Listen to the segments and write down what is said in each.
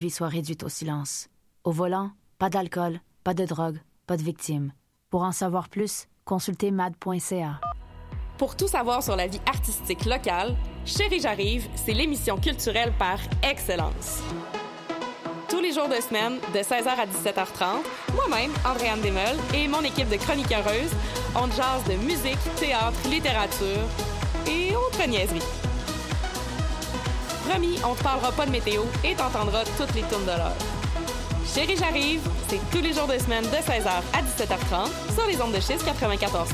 vie soit réduite au silence. Au volant, pas d'alcool, pas de drogue, pas de victimes. Pour en savoir plus, consultez mad.ca. Pour tout savoir sur la vie artistique locale, Chérie J'arrive, c'est l'émission culturelle par excellence. Tous les jours de semaine, de 16h à 17h30, moi-même, Andréane Desmeules, et mon équipe de chroniqueuses, on jase de musique, théâtre, littérature et autres niaiseries. Promis, on te parlera pas de météo et t'entendras toutes les tournes de l'heure. Chérie, j'arrive, c'est tous les jours de semaine de 16h à 17h30 sur les ondes de schiste 94.3.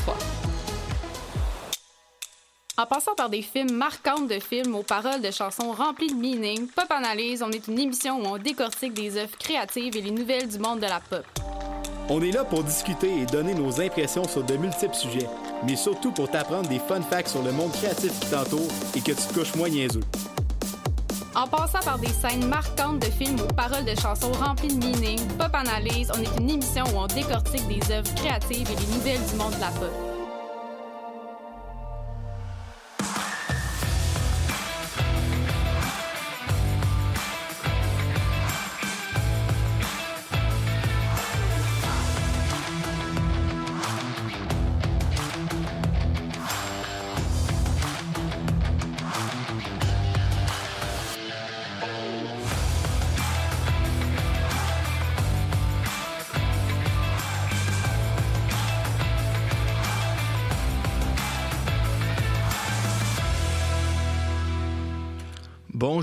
En passant par des films marquants de films aux paroles de chansons remplies de meaning, Pop Analyse, on est une émission où on décortique des œuvres créatives et les nouvelles du monde de la pop. On est là pour discuter et donner nos impressions sur de multiples sujets, mais surtout pour t'apprendre des fun facts sur le monde créatif qui t'entoure et que tu te couches moins niaiseux. En passant par des scènes marquantes de films aux paroles de chansons remplies de meaning, Pop Analyse, on est une émission où on décortique des œuvres créatives et les nouvelles du monde de la pop.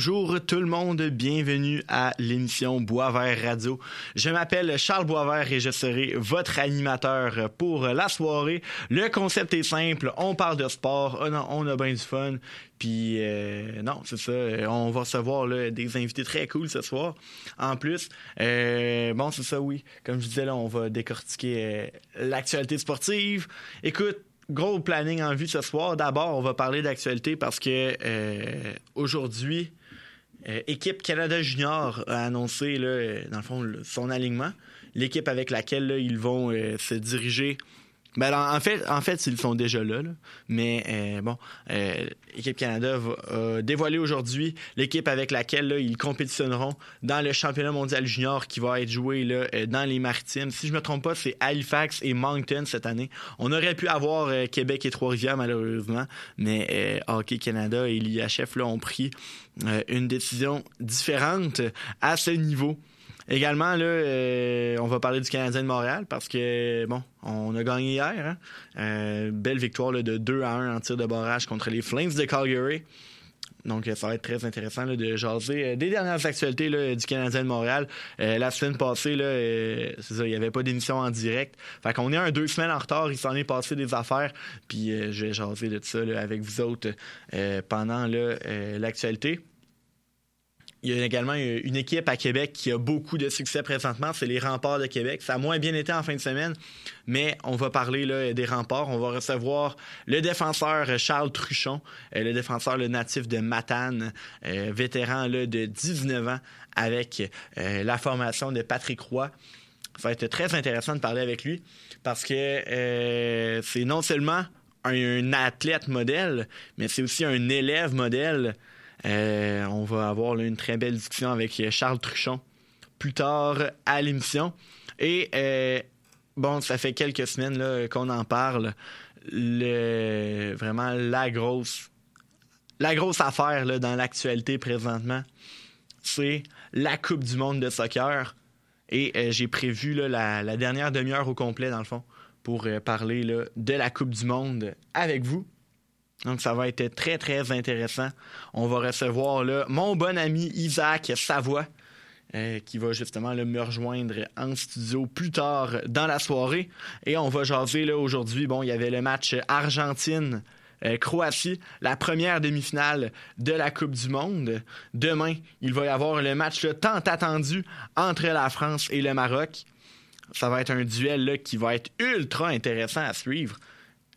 Bonjour tout le monde, bienvenue à l'émission Boisvert Radio. Je m'appelle Charles Boisvert et je serai votre animateur pour la soirée. Le concept est simple, on parle de sport, on a, on a bien du fun, puis euh, non, c'est ça, on va recevoir là, des invités très cool ce soir. En plus, euh, bon c'est ça oui, comme je disais là, on va décortiquer euh, l'actualité sportive. Écoute, gros planning en vue ce soir. D'abord, on va parler d'actualité parce que aujourd'hui, euh, Équipe Canada Junior a annoncé, là, dans le fond, son alignement. L'équipe avec laquelle ils vont euh, se diriger ben, en fait, en fait, ils sont déjà là. Mais euh, bon, euh, l'équipe Canada va dévoiler aujourd'hui l'équipe avec laquelle ils compétitionneront dans le championnat mondial junior qui va être joué là, euh, dans les maritimes. Si je me trompe pas, c'est Halifax et Moncton cette année. On aurait pu avoir euh, Québec et Trois-Rivières malheureusement, mais Hockey Canada et l'IHF ont pris une décision différente à ce niveau. Également, là, euh, on va parler du Canadien de Montréal parce que, bon, on a gagné hier. Hein? Euh, belle victoire là, de 2 à 1 en tir de barrage contre les Flames de Calgary. Donc, ça va être très intéressant là, de jaser euh, des dernières actualités là, du Canadien de Montréal. Euh, la semaine passée, là, euh, ça, il n'y avait pas d'émission en direct. Fait qu'on est un deux semaines en retard. Il s'en est passé des affaires. Puis, euh, je vais jaser de ça avec vous autres euh, pendant euh, l'actualité. Il y a également une équipe à Québec qui a beaucoup de succès présentement, c'est les Remparts de Québec. Ça a moins bien été en fin de semaine, mais on va parler là, des Remparts. On va recevoir le défenseur Charles Truchon, euh, le défenseur le natif de Matane, euh, vétéran là, de 19 ans avec euh, la formation de Patrick Roy. Ça va être très intéressant de parler avec lui parce que euh, c'est non seulement un athlète modèle, mais c'est aussi un élève modèle. Euh, on va avoir une très belle discussion avec Charles Truchon plus tard à l'émission. Et euh, bon, ça fait quelques semaines qu'on en parle. Le, vraiment la grosse, la grosse affaire dans l'actualité présentement, c'est la Coupe du monde de soccer. Et euh, j'ai prévu la, dernière demi-heure au complet, dans le fond, pour euh, parler de la Coupe du monde avec vous. Donc, ça va être très, très intéressant. On va recevoir là, mon bon ami Isaac Savoie, euh, qui va justement me rejoindre en studio plus tard dans la soirée. Et on va jaser là, aujourd'hui. Bon, il y avait le match Argentine. euh, Croatie, la première demi-finale de la Coupe du Monde. Demain, il va y avoir le match tant attendu entre la France et le Maroc. Ça va être un duel là, qui va être ultra intéressant à suivre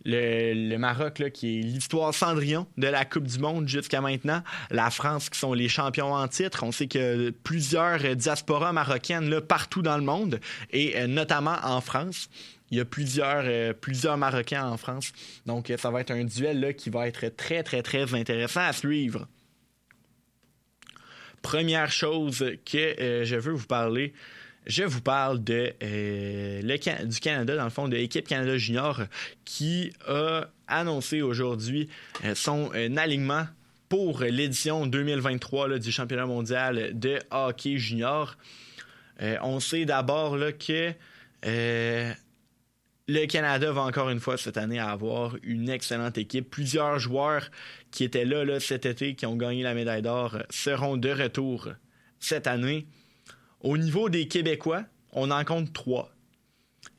le, Maroc, qui est l'histoire Cendrillon de la Coupe du Monde jusqu'à maintenant. La France, qui sont les champions en titre. On sait que plusieurs diasporas marocaines là, partout dans le monde, et euh, notamment en France. Il y a plusieurs, euh, Marocains en France. Donc, euh, ça va être un duel qui va être très, très, très intéressant à suivre. première chose que je veux vous parler, je vous parle le, du Canada, dans le fond, de l'équipe Canada Junior qui a annoncé aujourd'hui son alignement pour l'édition 2023 du championnat mondial de hockey junior. on sait d'abord que le Canada va encore une fois cette année avoir une excellente équipe. Plusieurs joueurs qui étaient là, cet été, qui ont gagné la médaille d'or, seront de retour cette année. Au niveau des Québécois, on en compte trois.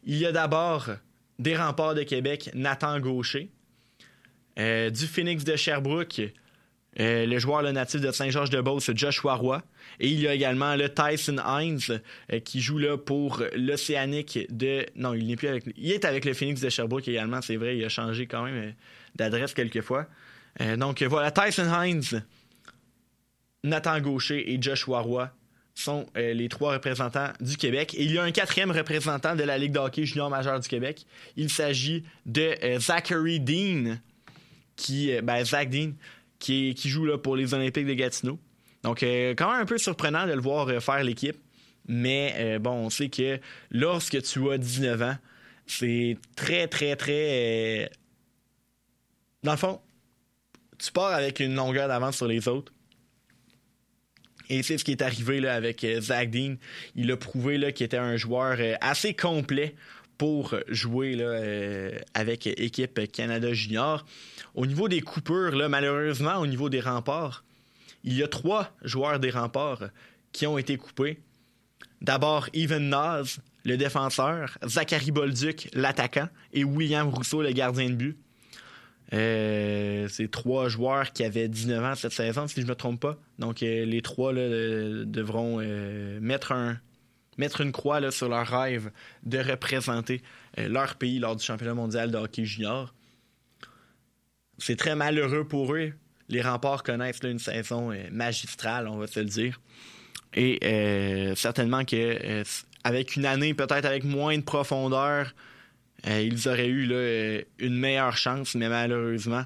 Il y a d'abord des remparts de Québec, Nathan Gaucher. Euh, du Phoenix de Sherbrooke, euh, le joueur le natif de Saint-Georges-de-Beauce, Joshua Roy. Et il y a également le Tyson Hines euh, qui joue pour l'Océanique de. Non, il n'est plus avec. Il est avec le Phoenix de Sherbrooke également, c'est vrai, il a changé quand même d'adresse quelquefois. donc voilà, Tyson Hines, Nathan Gaucher et Joshua Roy sont les trois représentants du Québec. Et il y a un quatrième représentant de la Ligue de hockey junior majeur du Québec. Il s'agit de Zachary Dean, qui, ben, Zach Dean, qui, joue là, pour les Olympiques de Gatineau. Donc, euh, quand même un peu surprenant de le voir euh, faire l'équipe. Mais euh, bon, on sait que lorsque tu as 19 ans, c'est très, très, très. Dans le fond, tu pars avec une longueur d'avance sur les autres. Et c'est ce qui est arrivé avec Zach Dean. Il a prouvé qu'il était un joueur assez complet pour jouer là, avec équipe Canada Junior. Au niveau des coupures, malheureusement, au niveau des remparts, il y a trois joueurs des remparts qui ont été coupés. D'abord, Evan Naz, le défenseur, Zachary Bolduc, l'attaquant, et William Rousseau, le gardien de but. Euh, c'est trois joueurs qui avaient 19 ans cette saison, si je ne me trompe pas. Donc, euh, les trois devront euh, mettre, un, mettre une croix sur leur rêve de représenter leur pays lors du championnat mondial de hockey junior c'est très malheureux pour eux. Les remparts connaissent une saison euh, magistrale, on va se le dire. Et euh, certainement que euh, avec une année peut-être avec moins de profondeur, ils auraient eu une meilleure chance, mais malheureusement,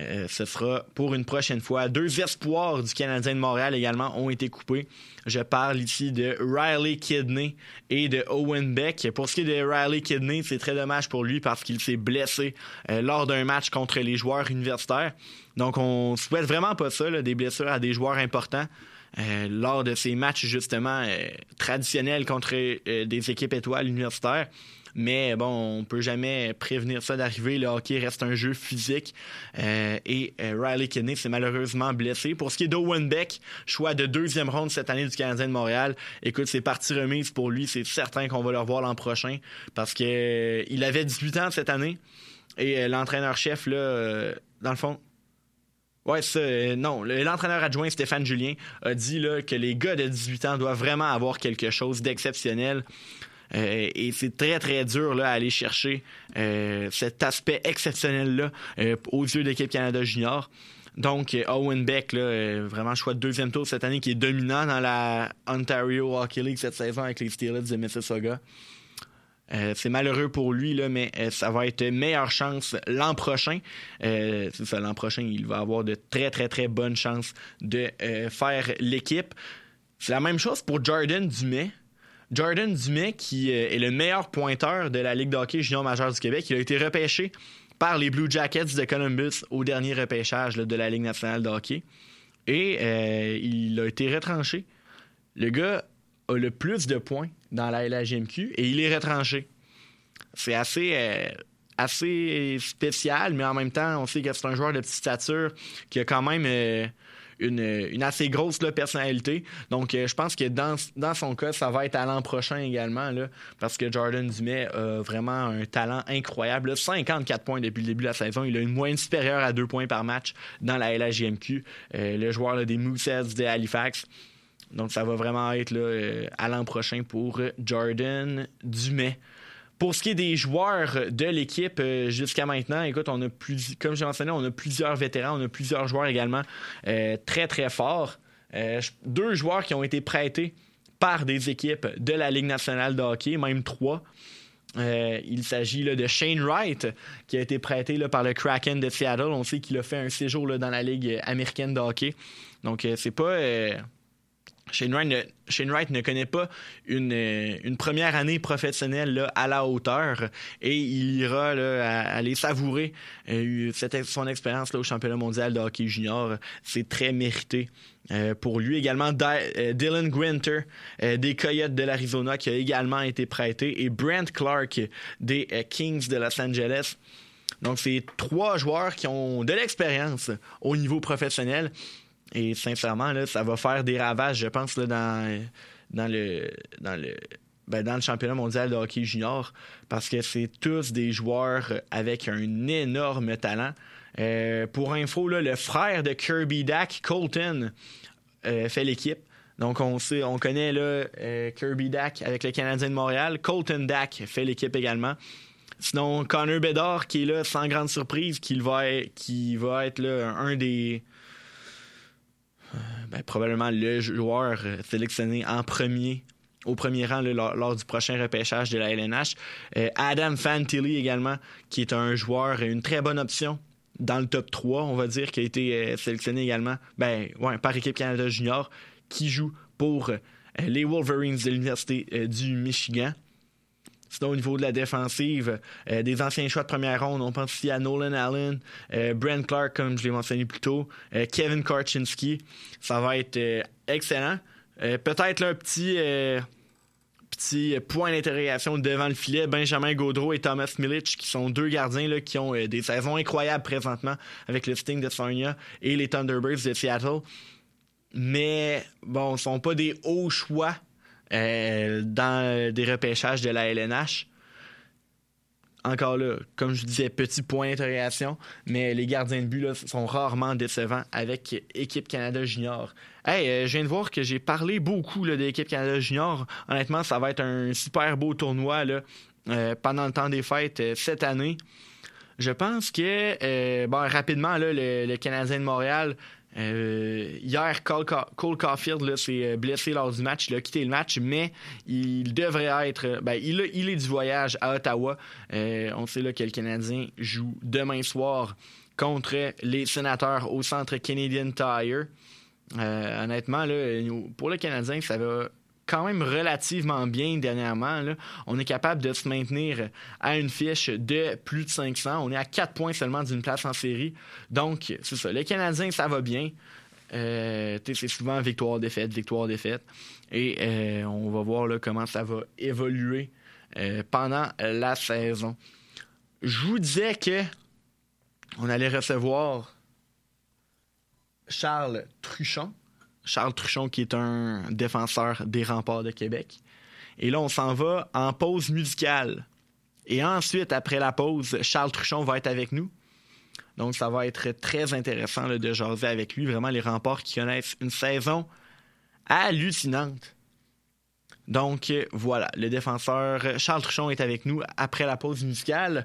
euh, ce sera pour une prochaine fois. Deux espoirs du Canadien de Montréal également ont été coupés. Je parle ici de Riley Kidney et de Owen Beck. Pour ce qui est de Riley Kidney, c'est très dommage pour lui parce qu'il s'est blessé euh, lors d'un match contre les joueurs universitaires. Donc on souhaite vraiment pas ça, des blessures à des joueurs importants. Euh, lors de ces matchs justement traditionnels contre des équipes étoiles universitaires. Mais bon, on peut jamais prévenir ça d'arriver. Le hockey reste un jeu physique. Euh, et euh, Riley Kidney s'est malheureusement blessé. Pour ce qui est d'Owen Beck, choix de deuxième ronde cette année du Canadien de Montréal. Écoute, c'est partie remise pour lui. C'est certain qu'on va le revoir l'an prochain parce qu'il euh, avait 18 ans cette année. Et l'entraîneur-chef, là, dans le fond, Ouais, ça, non. L'entraîneur adjoint Stéphane Julien a dit là, que les gars de 18 ans doivent vraiment avoir quelque chose d'exceptionnel. Euh, et c'est très, très dur là, à aller chercher euh, cet aspect exceptionnel-là euh, aux yeux de l'équipe Canada Junior. Donc, Owen Beck, là, vraiment choix de deuxième tour cette année, qui est dominant dans la Ontario Hockey League cette saison avec les Steelers de Mississauga. C'est malheureux pour lui, là, mais ça va être meilleure chance l'an prochain. c'est ça, l'an prochain, il va avoir de très, très, très bonnes chances de faire l'équipe. C'est la même chose pour Jordan Dumais. Jordan Dumais, qui euh, est le meilleur pointeur de la Ligue de hockey junior majeur du Québec, il a été repêché par les Blue Jackets de Columbus au dernier repêchage de la Ligue nationale de hockey. Et euh, il a été retranché. Le gars a le plus de points dans la LHMQ et il est retranché. C'est assez, euh, assez spécial, mais en même temps, on sait que c'est un joueur de petite stature qui a quand même une, assez grosse personnalité. Donc, euh, je pense que dans, son cas, ça va être à l'an prochain également, là, parce que Jordan Dumais a vraiment un talent incroyable. 54 points depuis le début de la saison. Il a une moyenne supérieure à 2 points par match dans la LHJMQ. Euh, le joueur des Mooseheads de Halifax. Donc, ça va vraiment être là, euh, à l'an prochain pour Jordan Dumais. Pour ce qui est des joueurs de l'équipe euh, jusqu'à maintenant, écoute, on a plus, comme j'ai mentionné, on a plusieurs vétérans, on a plusieurs joueurs également euh, très très forts. Euh, deux joueurs qui ont été prêtés par des équipes de la Ligue nationale de hockey, même trois. il s'agit de Shane Wright, qui a été prêté là, par le Kraken de Seattle. On sait qu'il a fait un séjour là, dans la Ligue américaine de hockey. Donc, c'est pas Shane Wright, ne, connaît pas une, une première année professionnelle à la hauteur et il ira là, aller savourer euh, son expérience au championnat mondial de hockey junior. C'est très mérité. Euh, pour lui également, euh, Dylan Gwinter des Coyotes de l'Arizona qui a également été prêté et Brent Clark des Kings de Los Angeles. Donc, c'est trois joueurs qui ont de l'expérience au niveau professionnel et sincèrement, là, ça va faire des ravages, je pense, là, dans, dans le. Dans le ben, dans le championnat mondial de hockey junior parce que c'est tous des joueurs avec un énorme talent. Euh, pour info, là, le frère de Kirby Dack, Colton, euh, fait l'équipe. Donc, on, sait, on connaît euh, Kirby Dack avec le Canadien de Montréal. Colton Dack fait l'équipe également. Sinon, Connor Bedard, qui est là, sans grande surprise, qui va être, qui va être là, un des, ben, probablement le joueur euh, sélectionné en premier au premier rang lors, du prochain repêchage de la LNH. Euh, Adam Fantilli également, qui est un joueur, une très bonne option dans le top 3, on va dire, qui a été sélectionné également ben, ouais, par équipe Canada Junior, qui joue pour les Wolverines de l'Université du Michigan. Sinon, au niveau de la défensive, euh, des anciens choix de première ronde, on pense ici à Nolan Allen, euh, Brent Clark, comme je l'ai mentionné plus tôt, euh, Kevin Korchinski. Ça va être excellent. Peut-être un petit petit point d'interrogation devant le filet. Benjamin Gaudreau et Thomas Milic, qui sont deux gardiens là, qui ont des saisons incroyables présentement avec le Sting de Sarnia et les Thunderbirds de Seattle. Mais bon, ne sont pas des hauts choix euh, dans des repêchages de la LNH. Encore là, comme je disais, petit point d'interrogation, mais les gardiens de but sont rarement décevants avec Équipe Canada Junior. Hey, euh, je viens de voir que j'ai parlé beaucoup de l'Équipe Canada Junior. Honnêtement, ça va être un super beau tournoi là, euh, pendant le temps des fêtes cette année. Je pense que, bon, rapidement, là, le, Canadien de Montréal euh, hier, Cole, Caulfield s'est euh, blessé lors du match. Il a quitté le match, mais il devrait être. Ben, il, est du voyage à Ottawa. Euh, on sait là, que le Canadien joue demain soir contre les sénateurs au centre Canadian Tire. honnêtement, pour le Canadien, ça va quand même relativement bien dernièrement. On est capable de se maintenir à une fiche de plus de 500. On est à 4 points seulement d'une place en série. Donc, c'est ça. Les Canadiens, ça va bien. Euh, c'est souvent victoire-défaite, victoire-défaite. Et euh, on va voir comment ça va évoluer euh, pendant la saison. Je vous disais que on allait recevoir Charles Truchon Charles Truchon, qui est un défenseur des remparts de Québec. Et là, on s'en va en pause musicale. Et ensuite, après la pause, Charles Truchon va être avec nous. Donc, ça va être très intéressant de jaser avec lui. Vraiment, les remparts qui connaissent une saison hallucinante. Donc, voilà, le défenseur Charles Truchon est avec nous après la pause musicale.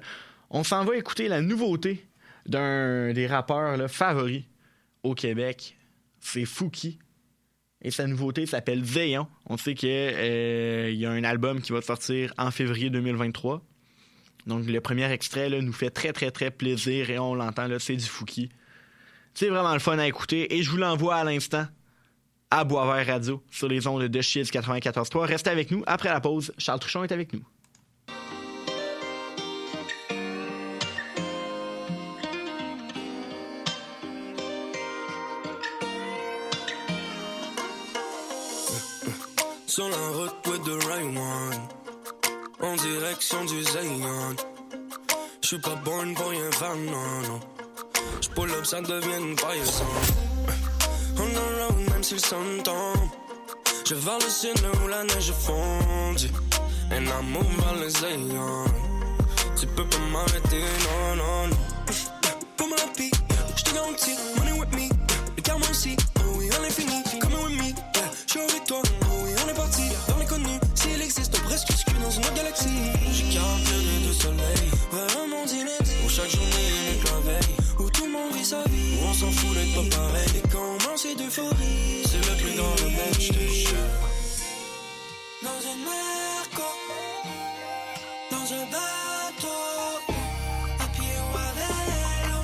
On s'en va écouter la nouveauté d'un des rappeurs favoris au Québec. C'est Fouki et sa nouveauté s'appelle Veillon. On sait qu'il euh, y a un album qui va sortir en février 2023. Donc le premier extrait nous fait très très très plaisir et on l'entend c'est du Fouki. C'est vraiment le fun à écouter et je vous l'envoie à l'instant à Boisvert Radio sur les ondes de Shields 94.3. Restez avec nous après la pause. Charles Truchon est avec nous. En direction du Zayon. J'suis pas born pour rien faire, non, non. J'pull up, ça devient une paillasson. On the road, même si le. Je vais le ciel où la neige fondue. And I move le Zayon. Tu peux pas m'arrêter, non, non, non. Pour ma vie, j'te garantis, money with me. Regarde-moi aussi, oh oui, on est fini. Come with me, yeah, j'suis avec toi presque ce que dans une autre galaxie. J'ai 40 degrés de soleil, un monde inédit. Où chaque journée est une veille, où tout le monde vit sa vie. Où on s'en fout d'être pas pareil. Et quand on lance d'euphorie, c'est le plus grand remède, je te jure. Dans un merco, dans un bateau, à pied ou à vélo.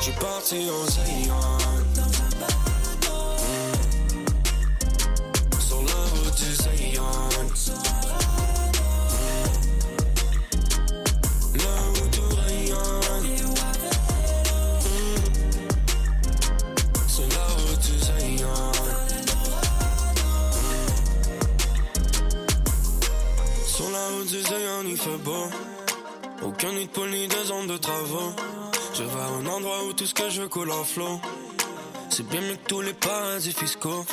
J'suis parti en Zion. Il fait beau. Aucun nid de poule ni de zone de travaux. Je vais à un endroit où tout ce que je coule en flot. C'est bien mieux que tous les paradis fiscaux.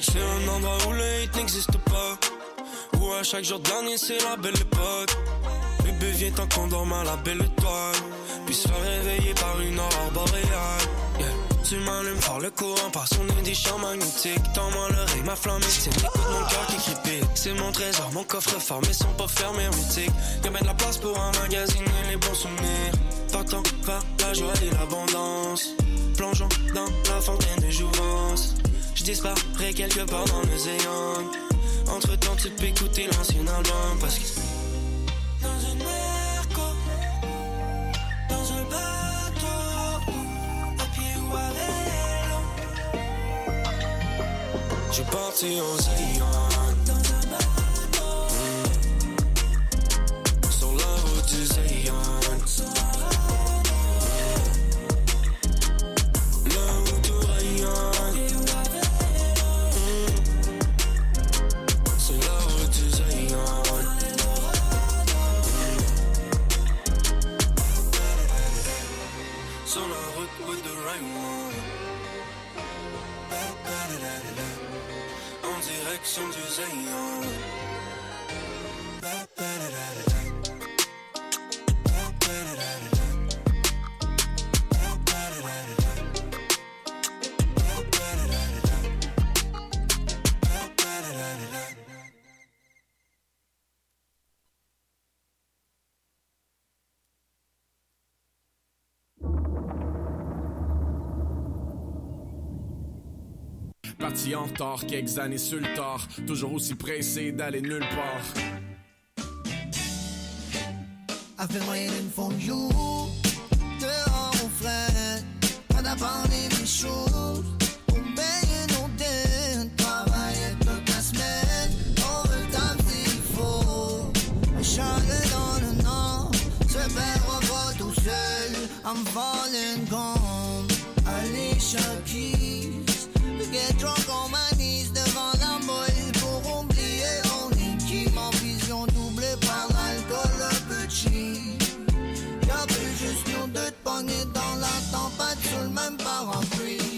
C'est un endroit où le hate n'existe pas. Où à chaque jour de l'année c'est la belle époque. Bébé vient tant qu'on dorme à la belle étoile. Puis se faire réveiller par une aurore boréale. Tu m'allumes fort le courant par son des champs magnétiques. Tends-moi l'oreille, ma flamme est Écoute mon cœur qui crépite. C'est mon trésor, mon coffre-fort, mais sont pas fermés hermétiques. Y'a bien de la place pour emmagasiner les bons souvenirs. Partant vers la joie et l'abondance. Plongeons dans la fontaine de jouvence. Je disparais quelque part dans le zéon. Entre temps, tu peux écouter l'ancien album parce que. J'ai parti au Zion. Dans un bateau. Sur la route du Zion. Direction du Zion. Parti en retard, le tard. Toujours aussi pressé d'aller nulle part. Frais, pas d'abandonner mes choses payer nos toute la semaine, tout seul, get drunk tempête sur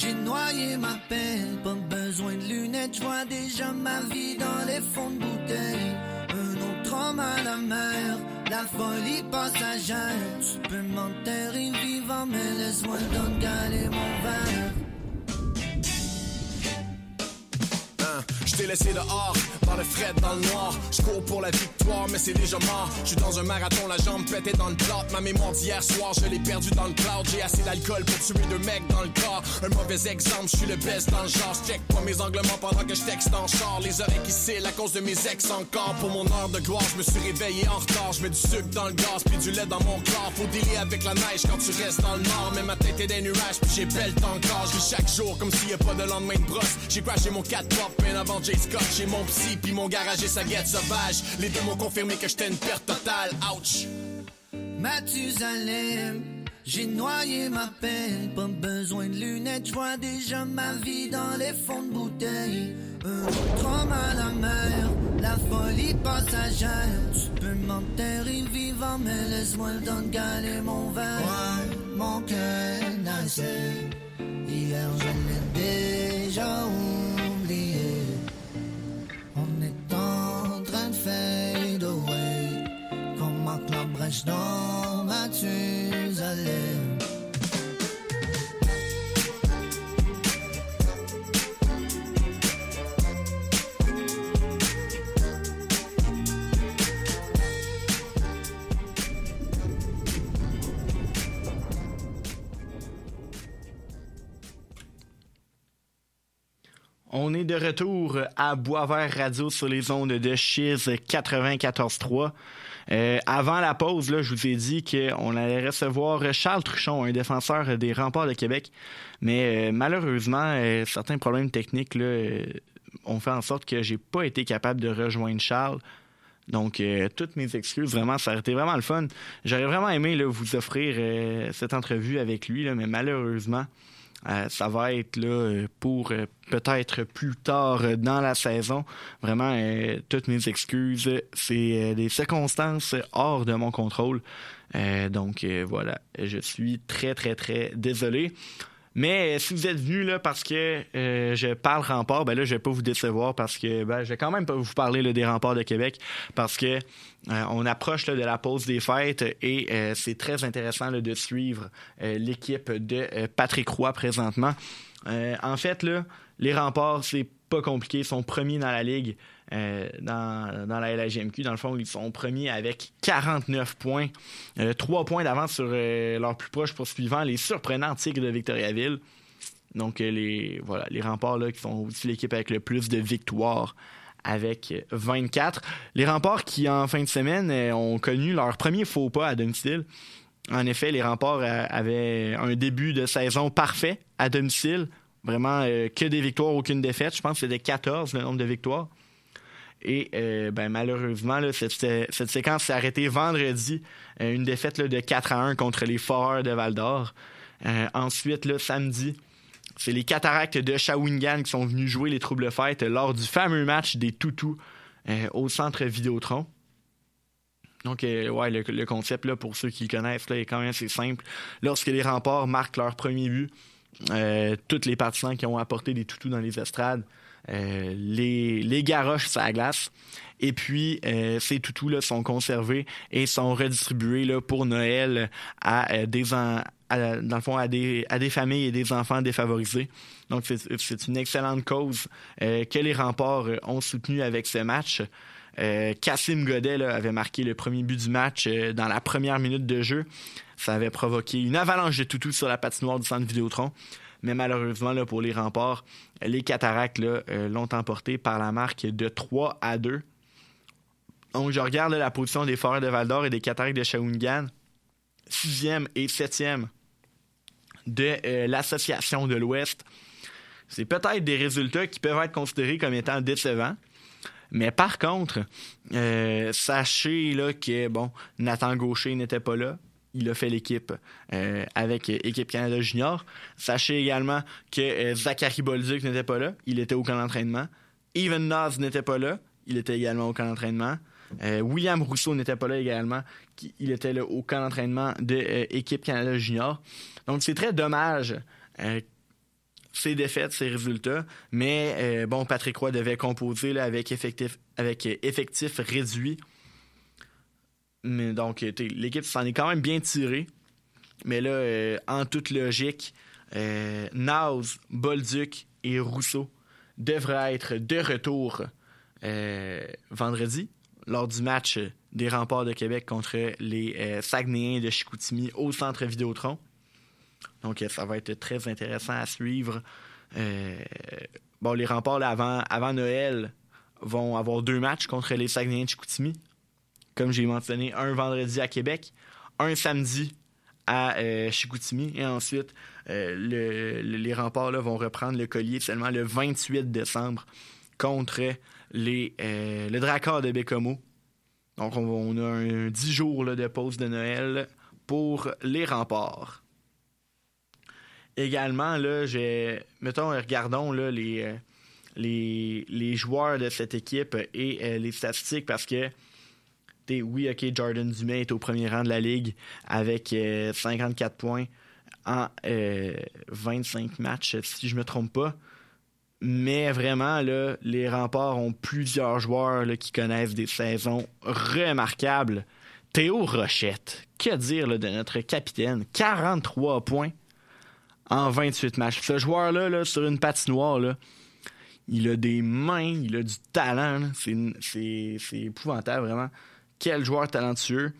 J'ai noyé ma peine. Pas besoin de lunettes, je vois déjà ma vie dans les fonds de bouteille. Un autre homme à la mer, la folie passagère. Tu peux m'enterrer vivant, mais laisse-moi galer mon verre. T'ai laissé dehors, dans le fret, dans le noir. Je cours pour la victoire, mais c'est déjà mort. Je suis dans un marathon, la jambe pétée dans le plot. Ma mémoire d'hier soir, je l'ai perdue dans le cloud. J'ai assez d'alcool pour tuer deux mecs dans le corps. Un mauvais exemple, je suis le best dans le genre. Check pas mes anglements pendant que je texte en char. Les oreilles qui cillent à cause de mes ex encore. Pour mon heure de gloire, je me suis réveillé en retard. Je mets du sucre dans le gaz, puis du lait dans mon corps. Faut dealer avec la neige quand tu restes dans le nord. Mais ma tête est des nuages, puis j'ai belle encore. Je chaque jour comme s'il y a pas de lendemain de brosse. J'ai crashé mon 4 pop, bien avant Jay Scott. J'ai mon psy, puis mon garage et sa guette sauvage. Les deux m'ont confirmé que j'étais une perte totale. Ouch! Mathusalem, j'ai noyé ma peine, pas besoin de lunettes, je vois déjà ma vie dans les fonds de bouteille. Un autre à la mer, la folie passagère. Tu peux m'enterrer vivant, mais laisse-moi le temps de galer mon verre. Ouais, mon cœur naissait, hier je l'ai déjà oublié. Fade away. Comme marque la brèche dans Mathusalem On est de retour à Boisvert Radio sur les ondes de Chiz 94.3. Euh, avant la pause, je vous ai dit qu'on allait recevoir Charles Truchon, un défenseur des remparts de Québec. Mais euh, malheureusement, euh, certains problèmes techniques euh, ont fait en sorte que j'ai pas été capable de rejoindre Charles. Donc, toutes mes excuses, vraiment, ça a été vraiment le fun. J'aurais vraiment aimé vous offrir cette entrevue avec lui, mais malheureusement, euh, ça va être là euh, pour euh, peut-être plus tard euh, dans la saison. Vraiment, toutes mes excuses. C'est des circonstances hors de mon contrôle. Donc voilà, je suis très très très désolé. Mais euh, si vous êtes venu là parce que euh, je parle rempart, ben là je vais pas vous décevoir parce que ben, je vais quand même pas vous parler des remparts de Québec parce que euh, on approche de la pause des fêtes et c'est très intéressant de suivre l'équipe de Patrick Roy présentement. En fait les remparts c'est pas compliqué, ils sont premiers dans la ligue. Euh, dans, la LHGMQ. Dans le fond, ils sont premiers avec 49 points. Euh, 3 points d'avance sur euh, leur plus proche poursuivant, les surprenants Tigres de Victoriaville. Donc, euh, les, voilà, les remparts là, qui sont aussi l'équipe avec le plus de victoires avec euh, 24. Les remparts qui, en fin de semaine, ont connu leur premier faux pas à domicile. En effet, les remparts avaient un début de saison parfait à domicile. Vraiment que des victoires, aucune défaite. Je pense que c'était 14 le nombre de victoires. Et euh, ben, malheureusement, cette, séquence s'est arrêtée vendredi. Euh, une défaite de 4 à 1 contre les Foreurs de Val d'Or. Euh, ensuite, samedi, c'est les Cataractes de Shawinigan qui sont venus jouer les troubles fêtes lors du fameux match des Toutous au centre Vidéotron. Donc, ouais, le, concept, là, pour ceux qui le connaissent, là, est quand même assez simple. Lorsque les remparts marquent leur premier but, tous les partisans qui ont apporté des toutous dans les estrades, euh, les, les garoches la glace. Et puis, euh, ces toutous là, sont conservés et sont redistribués là, pour Noël à euh, des en- à- dans le fond à des, à des familles et des enfants défavorisés. Donc, c'est une excellente cause euh, que les remparts euh, ont soutenue avec ce match. Euh, Cassim Godet là, avait marqué le premier but du match euh, dans la première minute de jeu. Ça avait provoqué une avalanche de toutous sur la patinoire du centre Vidéotron. Mais malheureusement, pour les remparts, les Cataractes euh, l'ont emporté par la marque de 3 à 2. Donc, je regarde la position des Forêts de Val-d'Or et des Cataractes de Shawinigan. Sixième et septième de euh, l'Association de l'Ouest. C'est peut-être des résultats qui peuvent être considérés comme étant décevants. Mais par contre, euh, sachez là, que bon, Nathan Gaucher n'était pas là. Il a fait l'équipe euh, avec euh, Équipe Canada Junior. Sachez également que euh, Zachary Bolduc n'était pas là. Il était au camp d'entraînement. Even Nas n'était pas là. Il était également au camp d'entraînement. William Rousseau n'était pas là également. Il était là au camp d'entraînement de Équipe Canada Junior. Donc c'est très dommage ces défaites, ces résultats. Mais bon, Patrick Roy devait composer avec, effectif, avec effectif réduit. Donc, euh, l'équipe s'en est quand même bien tirée. Mais là, euh, en toute logique, euh, Naz, Bolduc et Rousseau devraient être de retour euh, vendredi lors du match des remparts de Québec contre les Saguenayens de Chicoutimi au centre Vidéotron. Donc, ça va être très intéressant à suivre. Bon, les remparts, avant, avant Noël, vont avoir deux matchs contre les Saguenayens de Chicoutimi. Comme j'ai mentionné, un vendredi à Québec, un samedi à euh, Chicoutimi. Et ensuite, euh, le- le- les remparts vont reprendre le collier seulement le 28 décembre contre les, euh, le Drakkar de Bécomo. Donc, on, a un 10 jours de pause de Noël pour les remparts. Également, là. Mettons, regardons euh, les, les joueurs de cette équipe et euh, les statistiques parce que. Oui, OK, Jordan Dumais est au premier rang de la ligue avec euh, 54 points en euh, 25 matchs, si je me trompe pas. Mais vraiment, les remparts ont plusieurs joueurs qui connaissent des saisons remarquables. Théo Rochette, que dire de notre capitaine? 43 points en 28 matchs. Ce joueur-là, là, sur une patinoire, il a des mains, il a du talent. c'est épouvantable, vraiment. Quel joueur talentueux.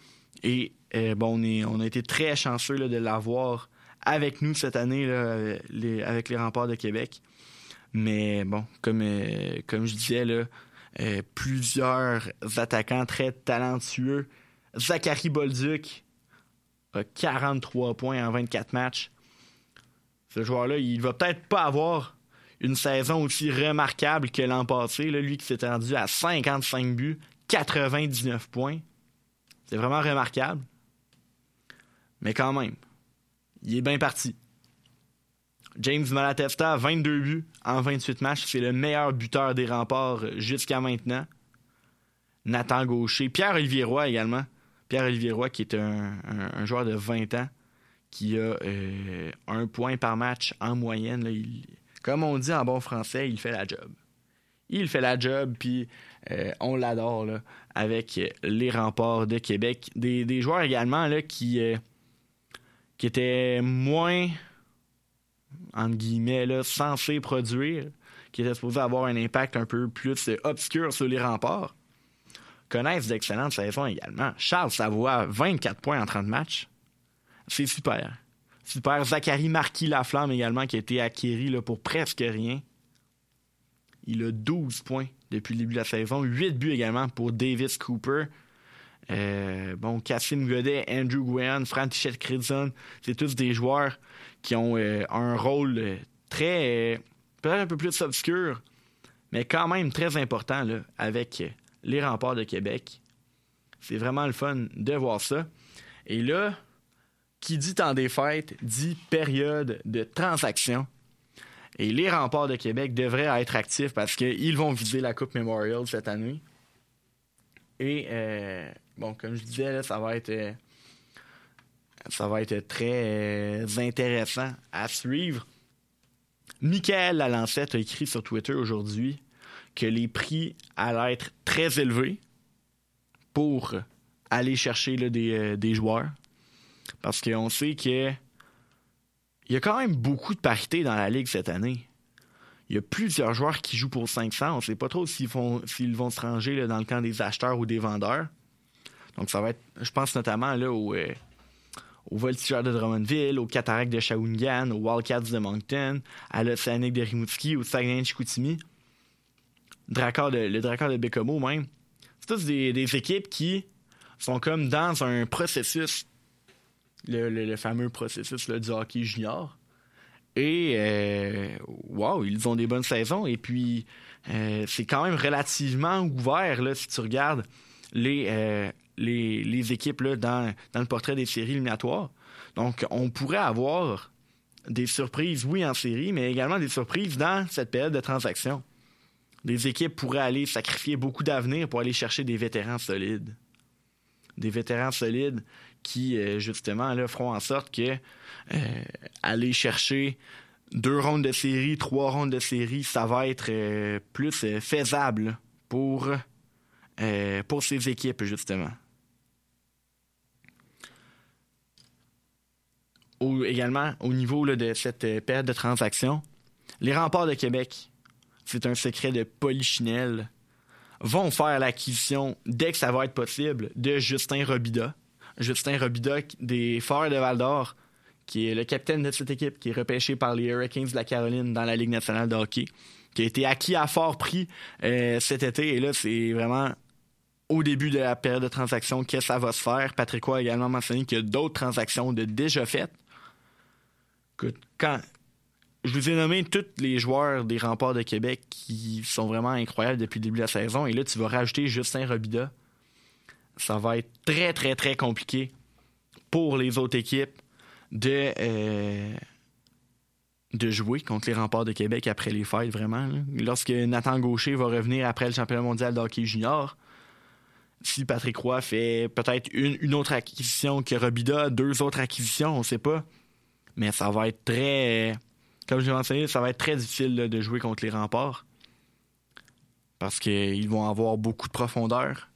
Et euh, bon, on, est, a été très chanceux de l'avoir avec nous cette année avec les remparts de Québec. Mais bon, comme, euh, je disais, euh, plusieurs attaquants très talentueux. Zachary Bolduc a 43 points en 24 matchs. Ce joueur-là, il va peut-être pas avoir une saison aussi remarquable que l'an passé. Lui qui s'est rendu à 55 buts, 99 points. C'est vraiment remarquable. Mais quand même, il est bien parti. James Malatesta, 22 buts en 28 matchs. C'est le meilleur buteur des remparts jusqu'à maintenant. Nathan Gaucher. Pierre-Olivier également. Pierre-Olivier qui est un, joueur de 20 ans, qui a euh, un point par match en moyenne. comme on dit en bon français, il fait la job. Il fait la job, puis euh, on l'adore avec les remparts de Québec. Des, joueurs également euh, qui étaient moins entre guillemets, là, censé produire, qui était supposé avoir un impact un peu plus obscur sur les remparts, connaissent d'excellentes saisons également. Charles Savoie, 24 points en 30 matchs. C'est super. Super. Zachary Marquis Laflamme également, qui a été acquéri pour presque rien. Il a 12 points depuis le début de la saison. 8 buts également pour Davis Cooper. Euh, bon, Cassim Godet, Andrew Gwen, František Cridson, c'est tous des joueurs qui ont euh, un rôle euh, très, peut-être un peu plus obscur, mais quand même très important avec les remparts de Québec. C'est vraiment le fun de voir ça. Et là, qui dit temps des fêtes dit période de transaction. Et les remparts de Québec devraient être actifs parce qu'ils vont viser la Coupe Memorial cette année. Et bon, comme je disais, ça va être euh, ça va être très euh, intéressant à suivre. Michael Lalancette a écrit sur Twitter aujourd'hui que les prix allaient être très élevés pour aller chercher euh, des, joueurs. Parce qu'on sait que il y a quand même beaucoup de parité dans la ligue cette année. Il y a plusieurs joueurs qui jouent pour 500. On ne sait pas trop s'ils, vont se ranger dans le camp des acheteurs ou des vendeurs. Donc, ça va être, je pense notamment là, au, euh, de Drummondville, au Cataract de Shawinigan, au Wildcats de Moncton, à l'Océanique de Rimouski, au Saguenay-Chicoutimi, le Drakkar de Bécomo même. C'est tous des, équipes qui sont comme dans un processus, le, fameux processus du hockey junior. Et, euh, wow, ils ont des bonnes saisons. Et puis, euh, c'est quand même relativement ouvert, là, si tu regardes les, euh, les, équipes là, dans, le portrait des séries éliminatoires. Donc, on pourrait avoir des surprises, oui, en série, mais également des surprises dans cette période de transaction. Des équipes pourraient aller sacrifier beaucoup d'avenir pour aller chercher des vétérans solides. Des vétérans solides qui, euh, justement, feront en sorte que euh, aller chercher deux rondes de série, trois rondes de série, ça va être euh, plus faisable pour, pour ces équipes, justement. également au niveau de cette période de transaction, les remparts de Québec, c'est un secret de polichinelle, vont faire l'acquisition, dès que ça va être possible, de Justin Robida. Justin Robida des Forts de Val d'Or, qui est le capitaine de cette équipe, qui est repêché par les Hurricanes de la Caroline dans la Ligue nationale de hockey, qui a été acquis à fort prix euh, cet été. Et là, c'est vraiment au début de la période de transaction que ça va se faire. Patrick Roy a également mentionné qu'il y a d'autres transactions de déjà faites quand je vous ai nommé tous les joueurs des remparts de Québec qui sont vraiment incroyables depuis le début de la saison, et là, tu vas rajouter Justin Robida. Ça va être très, très, très compliqué pour les autres équipes de, euh, de jouer contre les remparts de Québec après les fêtes, vraiment. Lorsque Nathan Gaucher va revenir après le championnat mondial de hockey junior, si Patrick Roy fait peut-être une, une autre acquisition que Robida, deux autres acquisitions, on ne sait pas mais ça va être très. Comme je l'ai mentionné, ça va être très difficile de jouer contre les remparts. Parce qu'ils vont avoir beaucoup de profondeur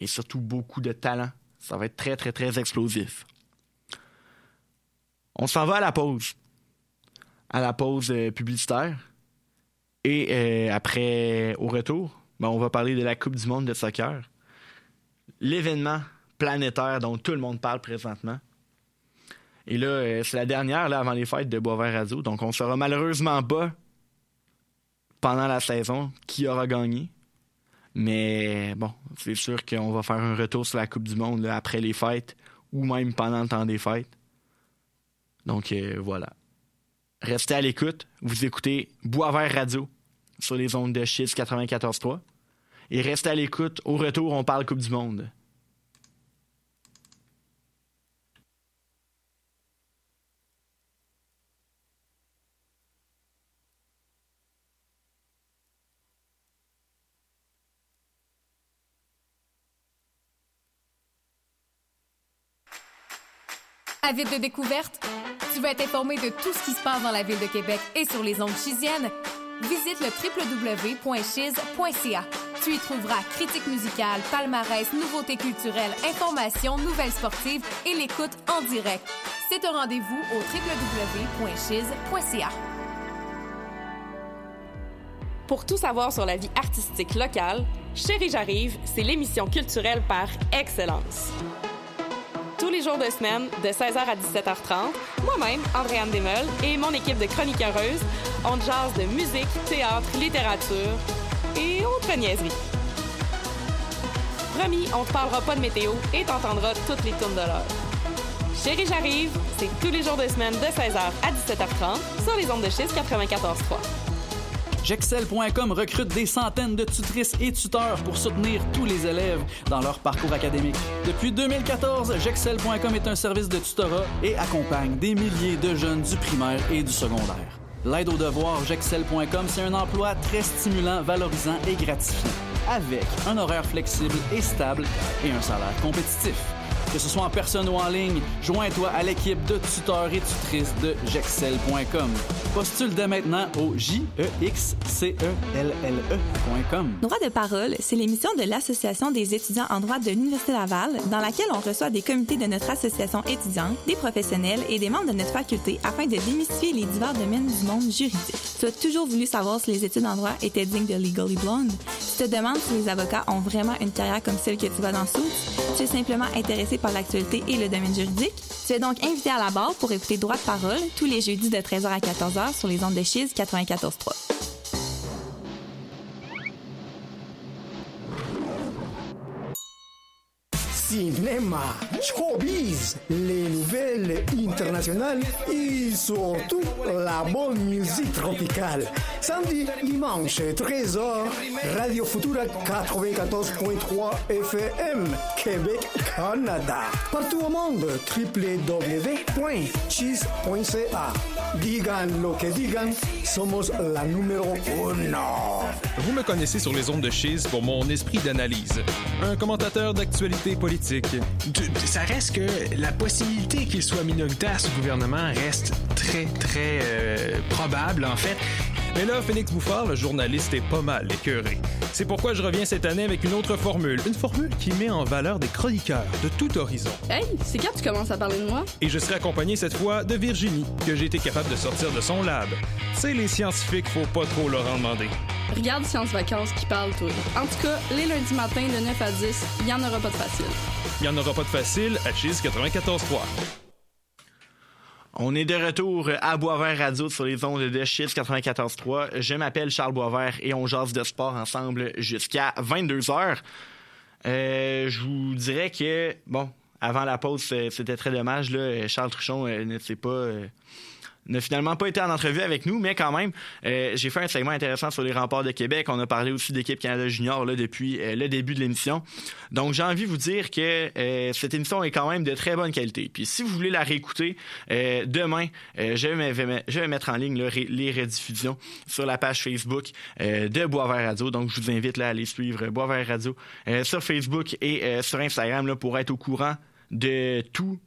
et surtout beaucoup de talent. Ça va être très, très, très explosif. On s'en va à la pause. À la pause euh, publicitaire. Et euh, après, au retour, ben, on va parler de la Coupe du monde de soccer. L'événement planétaire dont tout le monde parle présentement. Et là, euh, c'est la dernière là, avant les fêtes de Boisvert Radio. Donc, on sera malheureusement pas pendant la saison qui aura gagné? Mais bon, c'est sûr qu'on va faire un retour sur la Coupe du Monde après les fêtes ou même pendant le temps des fêtes. Donc euh, voilà. Restez à l'écoute. Vous écoutez Boisvert Radio sur les ondes de Chiz 94.3. Et restez à l'écoute. Au retour, on parle Coupe du Monde. Avide de découverte? Tu veux être informé de tout ce qui se passe dans la ville de Québec et sur les ondes chisiennes? Visite le www.chiz.ca. Tu y trouveras critiques musicales, palmarès, nouveautés culturelles, informations, nouvelles sportives et l'écoute en direct. C'est un rendez-vous au www.chiz.ca. Pour tout savoir sur la vie artistique locale, Chérie J'arrive, c'est l'émission culturelle par excellence tous les jours de semaine, de 16h à 17h30, moi-même, Andréane Desmeules, et mon équipe de chroniqueuses, on jase de musique, théâtre, littérature et autres niaiseries. Promis, on te parlera pas de météo et t'entendras toutes les tournes de l'heure. Chérie, j'arrive, c'est tous les jours de semaine de 16h à 17h30 sur les ondes de schiste 94.3. Jexcel.com recrute des centaines de tutrices et tuteurs pour soutenir tous les élèves dans leur parcours académique. Depuis 2014, Jexcel.com est un service de tutorat et accompagne des milliers de jeunes du primaire et du secondaire. L'aide aux devoirs Jexcel.com, c'est un emploi très stimulant, valorisant et gratifiant, avec un horaire flexible et stable et un salaire compétitif. Que ce soit en personne ou en ligne, joins-toi à l'équipe de tuteurs et tutrices de Jexcel.com. Postule dès maintenant au j e x c e l l e.com. Droit de parole, c'est l'émission de l'Association des étudiants en droit de l'Université Laval, dans laquelle on reçoit des comités de notre association étudiante, des professionnels et des membres de notre faculté afin de démystifier les divers domaines du monde juridique. Tu as toujours voulu savoir si les études en droit étaient dignes de Legally Blonde? Tu te demandes si les avocats ont vraiment une carrière comme celle que tu vois dans Suits? Tu es simplement intéressé par l'actualité et le domaine juridique? Tu es donc invité à la barre pour écouter Droit de parole tous les jeudis de 13h à 14h sur les ondes de Chiz 94.3. Cinéma, showbiz, les nouvelles internationales et surtout la bonne musique tropicale. Samedi, dimanche, 13h, Radio Futura 94.3 FM, Québec, Canada. Partout au monde, www.cheese.ca. Digan lo que digan, somos la numéro uno. Vous me connaissez sur les ondes de Cheese pour mon esprit d'analyse. Un commentateur d'actualité politique. Ça reste que la possibilité qu'il soit minoritaire, ce gouvernement, reste très, très euh, probable, en fait. Mais là, Félix Bouffard, le journaliste, est pas mal écœuré. C'est pourquoi je reviens cette année avec une autre formule. Une formule qui met en valeur des chroniqueurs de tout horizon. Hey, c'est quand tu commences à parler de moi? Et je serai accompagné cette fois de Virginie, que j'ai été capable de sortir de son lab. C'est les scientifiques, faut pas trop leur en demander. Regarde Science Vacances qui parle, toi. En tout cas, les lundis matins de 9 à 10, il y en aura pas de facile. Il y en aura pas de facile à Cheese 94.3. On est de retour à Boisvert Radio sur les ondes de Chiz 94.3. Je m'appelle Charles Boisvert et on jase de sport ensemble jusqu'à 22h. Euh, je vous dirais que, bon, avant la pause, c'était très dommage. Là, Charles Truchon euh, ne pas... N'a finalement pas été en entrevue avec nous, mais quand même, euh, j'ai fait un segment intéressant sur les remparts de Québec. On a parlé aussi d'équipe Canada Junior là, depuis euh, le début de l'émission. Donc, j'ai envie de vous dire que euh, cette émission est quand même de très bonne qualité. Puis, si vous voulez la réécouter, demain, je vais, je, vais, mettre en ligne les rediffusions sur la page Facebook de Boisvert Radio. Donc, je vous invite là, à aller suivre Boisvert Radio sur Facebook et sur Instagram là, pour être au courant de tout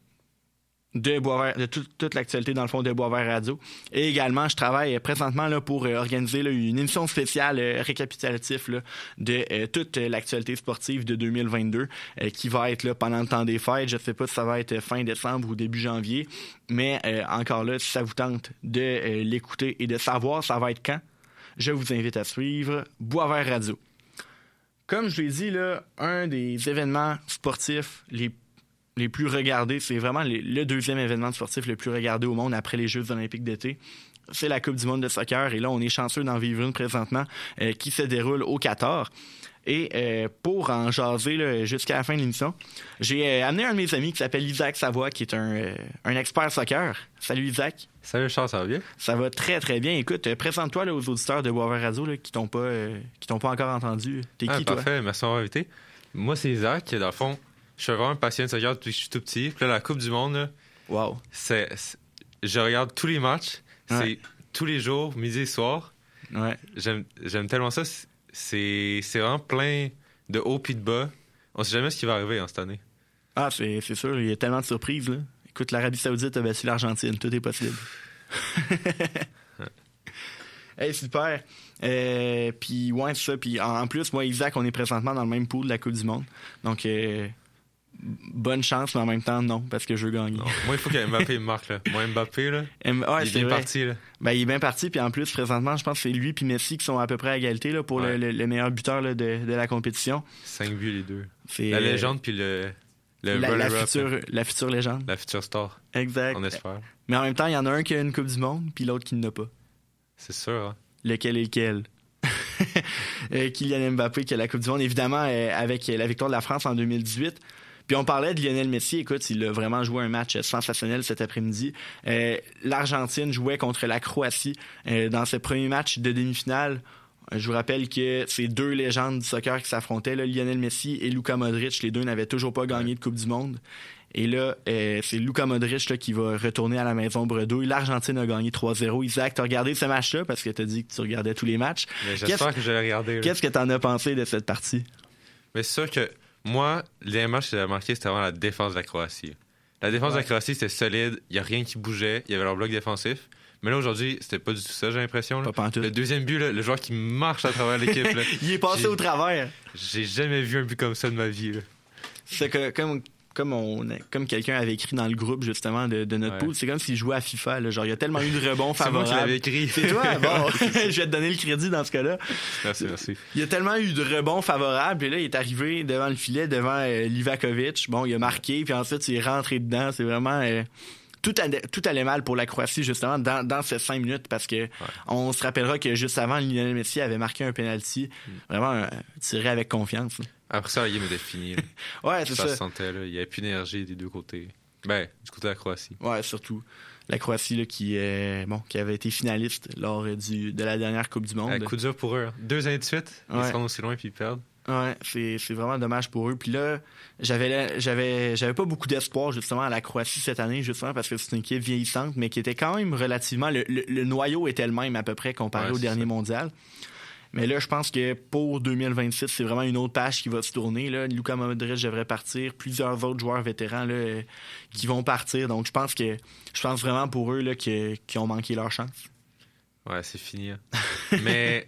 de de toute l'actualité dans le fond de Boisvert Radio. Et également, je travaille présentement là, pour euh, organiser une émission spéciale euh, récapitulatif de euh, toute l'actualité sportive de 2022 qui va être là pendant le temps des fêtes. Je ne sais pas si ça va être fin décembre ou début janvier, mais encore là, si ça vous tente de l'écouter et de savoir ça va être quand, je vous invite à suivre Boisvert Radio. Comme je l'ai dit, là, un des événements sportifs les les plus regardés. C'est vraiment le deuxième événement sportif le plus regardé au monde après les Jeux olympiques d'été. c'est la Coupe du monde de soccer. Et là, on est chanceux d'en vivre une présentement euh, qui se déroule au Qatar. Et euh, pour en jaser jusqu'à la fin de l'émission, j'ai euh, amené un de mes amis qui s'appelle Isaac Savoie, qui est un, euh, un expert soccer. Salut Isaac. Salut Charles, ça va bien? Ça va très très bien. Écoute, présente-toi aux auditeurs de Boisvert Radio là, qui t'ont pas qui t'ont pas encore entendu. T'es Ah, qui toi? parfait, merci de m'avoir invité. Moi, c'est Isaac. Dans le fond, je suis vraiment passionné de soccer depuis que je suis tout petit. Puis là, la Coupe du Monde, là, wow. c'est, c'est- je regarde tous les matchs. Ouais. C'est tous les jours, midi et soir. Ouais. J'aime, j'aime tellement ça. C'est, c'est vraiment plein de haut puis de bas. On sait jamais ce qui va arriver hein, cette année. Ah, c'est c'est sûr, il y a tellement de surprises. Là. Écoute, l'Arabie Saoudite a battu l'Argentine, tout est possible. hey, super. Euh, puis, ouais, c'est ça. Puis, en, en plus, moi et Isaac, on est présentement dans le même pool de la Coupe du Monde. Donc, euh, bonne chance, mais en même temps, non, parce que je veux gagner. Non. Moi, il faut que Mbappé me marque. Là. Moi, Mbappé, là, M- ouais, il est bien vrai. parti. Là. Ben, il est bien parti. Puis, en plus, présentement, je pense que c'est lui puis Messi qui sont à peu près à égalité là, pour le- Ouais. le, le meilleur buteur là, de, de la compétition. Cinq buts, les deux. La euh, légende puis le, le la, future, là. la future légende. La future star. Exact. On espère. Mais en même temps, il y en a un qui a une Coupe du Monde, puis l'autre qui n'en a pas. C'est sûr. Hein? Lequel est lequel? Euh, Kylian Mbappé qui a la Coupe du Monde, évidemment, euh, avec la victoire de la France en 2018. Puis on parlait de Lionel Messi. Écoute, il a vraiment joué un match sensationnel cet après-midi. Euh, L'Argentine jouait contre la Croatie euh, dans ce premier match de demi-finale. Je vous rappelle que c'est deux légendes du soccer qui s'affrontaient, Lionel Messi et Luka Modric. Les deux n'avaient toujours pas gagné de Coupe du Monde. Et là, euh, c'est Luka Modric là, qui va retourner à la maison bredouille. L'Argentine a gagné 3-0. Isaac, t'as regardé ce match-là? Parce que t'as dit que tu regardais tous les matchs. Mais j'espère Qu'est-ce- que regarder. là. Qu'est-ce que t'en as pensé de cette partie? Mais c'est sûr que moi, les matchs que j'avais marqué, c'était vraiment la défense de la Croatie. La défense de la. Croatie, c'était solide. Il n'y a rien qui bougeait. Il y avait leur bloc défensif. Mais là, aujourd'hui, c'était pas du tout ça, j'ai l'impression. Le deuxième but, là, le joueur qui marche à travers l'équipe. Il est passé J'ai- au travers. J'ai jamais vu un but comme ça de ma vie. C'est que comme comme on comme quelqu'un avait écrit dans le groupe justement de, de notre Ouais. pool, c'est comme s'il jouait à FIFA. Là. Genre, il y a tellement eu de rebonds C'est moi favorables. qui l'avais écrit. C'est toi? Bon, je vais te donner le crédit dans ce cas-là. Merci, merci. Il y a tellement eu de rebonds favorables, et là, il est arrivé devant le filet, devant euh, Livakovic. Bon, il a marqué, puis ensuite, il est rentré dedans. C'est vraiment... euh, tout, allait, tout allait mal pour la Croatie, justement, dans, dans ces cinq minutes, parce que on se rappellera que juste avant, Lionel Messi avait marqué un penalty. Mm. Vraiment, euh, tiré avec confiance. Après ça, la game était finie. Ouais, c'est ça. se ça. sentait. Là. Il n'y avait plus d'énergie des deux côtés. Ben, du côté de la Croatie. Ouais, surtout. La Croatie, là, qui, euh, bon, qui avait été finaliste lors du, de la dernière Coupe du Monde. Un coup dur pour eux. hein. Deux années de suite, ils Ouais. seront aussi loin puis ils perdent. Ouais, c'est vraiment dommage pour eux. Puis là, j'avais j'avais j'avais pas beaucoup d'espoir justement à la Croatie cette année justement parce que c'est une équipe vieillissante mais qui était quand même relativement le, le- le noyau était le même à peu près comparé Ouais, au dernier ça. mondial. Mais là, je pense que pour 2026, c'est vraiment une autre page qui va se tourner. Là. Luka Modric devrait partir, plusieurs autres joueurs vétérans là, euh, qui vont partir. Donc, je pense que je pense vraiment pour eux là, qu'ils ont manqué leur chance. Ouais, c'est fini. hein. Mais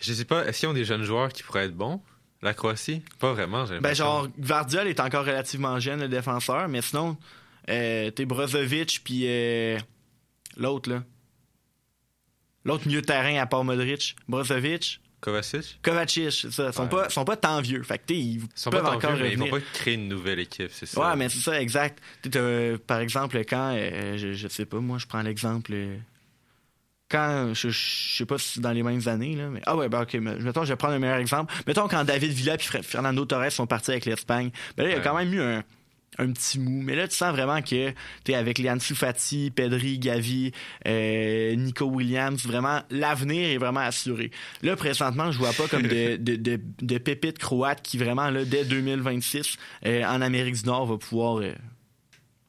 je sais pas, est-ce qu'ils ont des jeunes joueurs qui pourraient être bons? La Croatie? Pas vraiment, j'ai Ben, genre, Vardiol est encore relativement jeune, le défenseur, mais sinon, euh, t'es Brozovic, puis euh, l'autre, là. L'autre milieu de terrain à part Modric. Brozovic, Kovacic? Kovacic, c'est ça. Ils sont, Ouais. pas, sont pas tant vieux. Fait que, ils Ils sont peuvent pas tant encore vieux, mais ils vont pas créer une nouvelle équipe, c'est ça. Ouais, mais c'est ça, exact. Par exemple, quand, euh, je, je sais pas, moi, je prends l'exemple. euh, quand, je, je sais pas si c'est dans les mêmes années, là, mais. Ah ouais, ben ok, mais, mettons, je vais prendre un meilleur exemple. Mettons, quand David Villa et Fernando Torres sont partis avec l'Espagne, ben là, il y a Ouais. quand même eu un, un petit mou. Mais là, tu sens vraiment que t'es avec Liansu Fati, Pedri, Gavi, euh, Nico Williams, vraiment, l'avenir est vraiment assuré. Là, présentement, je vois pas comme de, de, de, de pépites croates qui vraiment, là, dès 2026, euh, en Amérique du Nord, va pouvoir euh,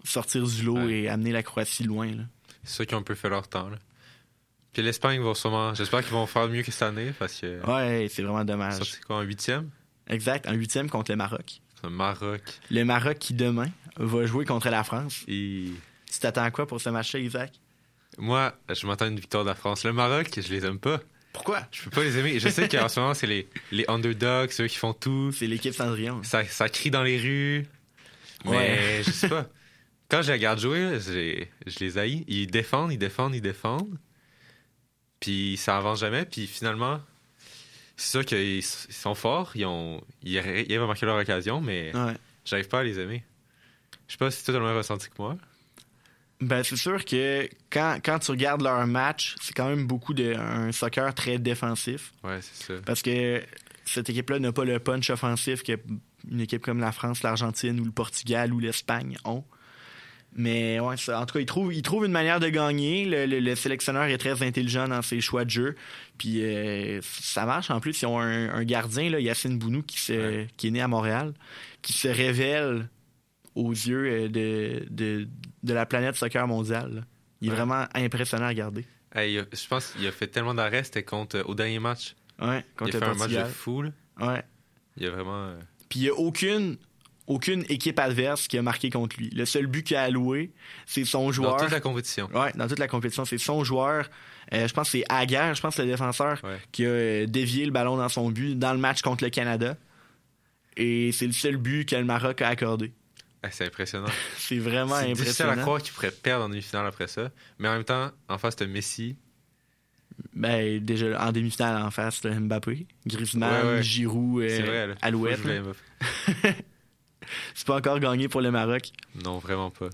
sortir du lot Ouais. et amener la Croatie loin. Là. C'est ceux qui ont un peu fait leur temps. Là. Puis l'Espagne va sûrement. J'espère qu'ils vont faire mieux que cette année parce que. Ouais, c'est vraiment Ça, dommage. c'est quoi, un huitième? Exact, un huitième contre le Maroc. Un Maroc. Le Maroc qui, demain, va jouer contre la France. Et Tu t'attends à quoi pour ce match-là, Isaac? moi, je m'attends à une victoire de la France. Le Maroc, je les aime pas. Pourquoi? Je peux pas les aimer. Je sais qu'en ce moment, c'est les, les underdogs, ceux qui font tout. C'est l'équipe Cendrillon. Ça, ça crie dans les rues. Mais Ouais. je sais pas. Quand je les regarde jouer, je les haïs. Ils défendent, ils défendent, ils défendent. Puis ça avance jamais. Puis finalement, c'est sûr qu'ils sont forts. Ils, ont, ils, marquer leur occasion, mais Ouais. j'arrive pas à les aimer. Je sais pas si toi, t'as le même ressenti que moi. Ben, c'est sûr que quand, quand tu regardes leur match, c'est quand même beaucoup de un soccer très défensif. Ouais, c'est ça. Parce que cette équipe-là n'a pas le punch offensif qu'une équipe comme la France, l'Argentine ou le Portugal ou l'Espagne ont. Mais ouais, ça- en tout cas, il trouve, il trouve une manière de gagner. Le, le- le sélectionneur est très intelligent dans ses choix de jeu. Puis euh, ça marche. En plus, ils ont un, un gardien, là, Yacine Bounou, qui, se, qui est né à Montréal, qui se révèle aux yeux euh, de, de, de la planète soccer mondiale. là. Il est Ouais. vraiment impressionnant à regarder. Hey, je pense qu'il a fait tellement d'arrêts, c'était contre euh, au dernier match. Ouais, contre il a fait un match de fou. là. Ouais. Il a vraiment. euh, Puis il n'y a aucune, aucune équipe adverse qui a marqué contre lui. Le seul but qu'il a alloué, c'est son joueur. Dans toute la compétition. Ouais, dans toute la compétition. C'est son joueur. euh, je pense que c'est Aguerre, je pense le défenseur, qui a euh, dévié le ballon dans son but dans le match contre le Canada. Et c'est le seul but que le Maroc a accordé. Ah, c'est impressionnant. C'est vraiment C'est difficile à impressionnant. croire qu'il pourrait perdre en demi-finale après ça. Mais en même temps, en face de Messi, Ben, déjà, en demi-finale, en face, Mbappé, Griezmann, Ouais, ouais. Giroud, euh, vrai. Alouette. C'est pas encore gagné pour le Maroc. Non, vraiment pas.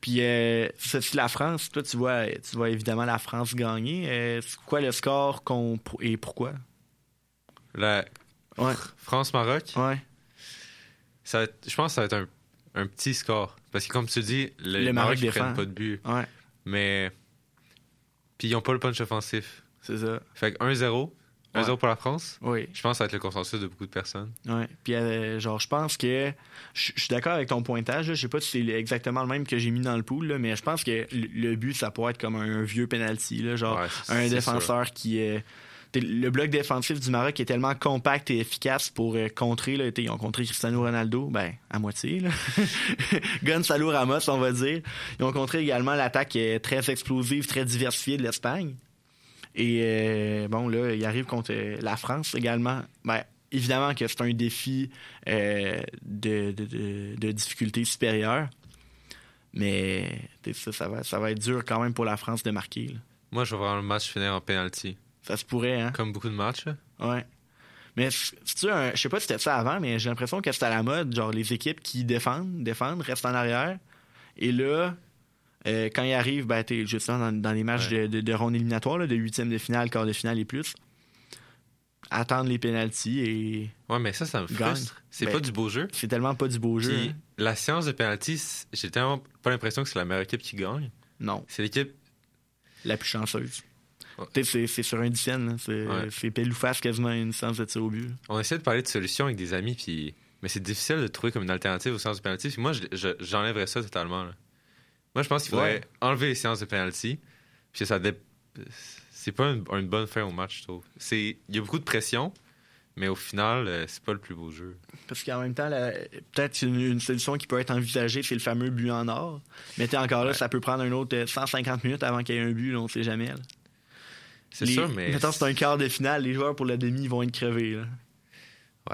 Puis, euh, si la France, toi, tu vois, tu vois évidemment la France gagner. Euh, c'est quoi le score qu'on, et pourquoi? La Ouais. France-Maroc, Ouais. ça être- je pense que ça va être un, un petit score. Parce que comme tu dis, le, Le Maroc, défend. prennent pas de but. Ouais. Mais. Puis ils ont pas le punch offensif. C'est ça. Fait que 1-0. 1-0 Ouais. pour la France? Oui. Je pense que ça va être le consensus de beaucoup de personnes. Ouais. Puis, euh, genre, je pense que. Je suis d'accord avec ton pointage. Je sais pas si c'est exactement le même que j'ai mis dans le pool, là, mais je pense que le, but, ça pourrait être comme un, vieux penalty. Là, genre, Ouais, un défenseur qui. euh, t'sais, le bloc défensif du Maroc est tellement compact et efficace pour euh, contrer. Là, ils ont contré Cristiano Ronaldo, ben, à moitié. Là. Gonzalo Ramos, on va dire. Ils ont contré également l'attaque très explosive, très diversifiée de l'Espagne. Et euh, bon, là, il arrive contre euh, la France également. Ben, évidemment que c'est un défi euh, de, de, de- de difficulté supérieure. Mais ça, ça, va, ça va être dur quand même pour la France de marquer. là. Moi, je vais voir le match finir en penalty. Ça se pourrait, hein? Comme beaucoup de matchs. là. Ouais. Mais c'est-tu un- je sais pas si c'était ça avant, mais j'ai l'impression que c'est à la mode, genre les équipes qui défendent, défendent, restent en arrière. Et là, euh, quand ils arrivent, ben, t'es justement dans, dans les matchs de, de, de ronde éliminatoire, là, de huitième de finale, quart de finale et plus, attendre les pénalties et. Ouais, mais ça, ça me frustre. C'est Ben, pas du beau jeu. C'est tellement pas du beau jeu. Hein. la séance de penalty, c- j'ai tellement pas l'impression que c'est la meilleure équipe qui gagne. Non. C'est l'équipe. La plus chanceuse. Ouais. Tu C'est sur un dixième, c'est pile ou face quasiment une séance de tir au but. On essaie de parler de solutions avec des amis, puis mais c'est difficile de trouver comme une alternative aux séances de penalty. Puis moi, je- je- j'enlèverais ça totalement. là. Moi, je pense qu'il faudrait Ouais. enlever les séances de penalty. Puis ça dé- c'est pas une, une bonne fin au match, je trouve. Il y a beaucoup de pression, mais au final, euh, c'est pas le plus beau jeu. Parce qu'en même temps, la- peut-être une, une solution qui peut être envisagée, c'est le fameux but en or. Mais t'es encore là, ça peut prendre un autre euh, 150 minutes avant qu'il y ait un but, là, on sait jamais. là. C'est sûr, mais Mettons, c'est un quart de finale, les joueurs pour la demi vont être crevés. là.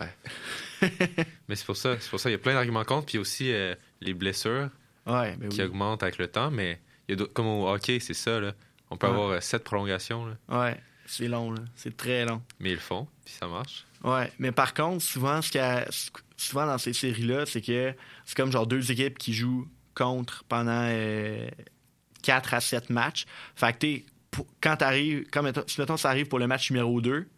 ouais. mais c'est pour ça, c'est pour ça il y a plein d'arguments contre, puis aussi euh, les blessures Ouais, ben qui oui. augmentent avec le temps, mais il y a d'autres- comme au hockey, c'est ça là. On peut Ouais. avoir euh, sept prolongations là, Ouais, c'est long, là. c'est très long. mais ils le font, puis ça marche. Ouais, mais par contre, souvent, ce qu'il y a- souvent dans ces séries-là, c'est que c'est comme genre deux équipes qui jouent contre pendant 4 à 7 matchs. Fait que quand t'arrives, si mettons ça arrive pour le match numéro 2,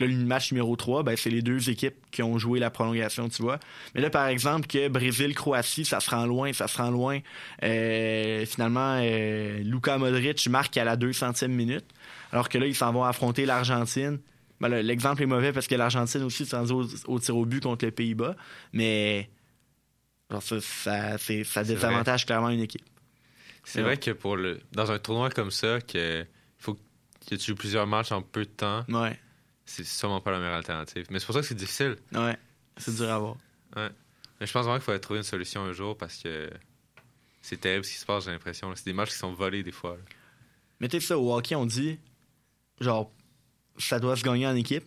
là, le match numéro 3, ben, c'est les deux équipes qui ont joué la prolongation, tu vois. Mais là, par exemple, que Brésil-Croatie, ça se rend loin, ça se rend loin. Euh, finalement, euh, Luka Modric marque à la 200e minute, alors que là, ils s'en vont affronter l'Argentine. Ben L'exemple est mauvais parce que l'Argentine aussi s'est au, au tir au but contre les Pays-Bas, mais genre, ça, ça, désavantage clairement une équipe. C'est Ouais. vrai que pour le dans un tournoi comme ça, que faut que tu joues plusieurs matchs en peu de temps, Ouais, c'est sûrement pas la meilleure alternative. Mais c'est pour ça que c'est difficile. ouais, c'est dur à voir. Ouais. Mais je pense vraiment qu'il faudrait trouver une solution un jour parce que c'est terrible ce qui se passe, j'ai l'impression. C'est des matchs qui sont volés des fois. là. Mais tu sais, ça, au hockey, on dit, genre, ça doit se gagner en équipe,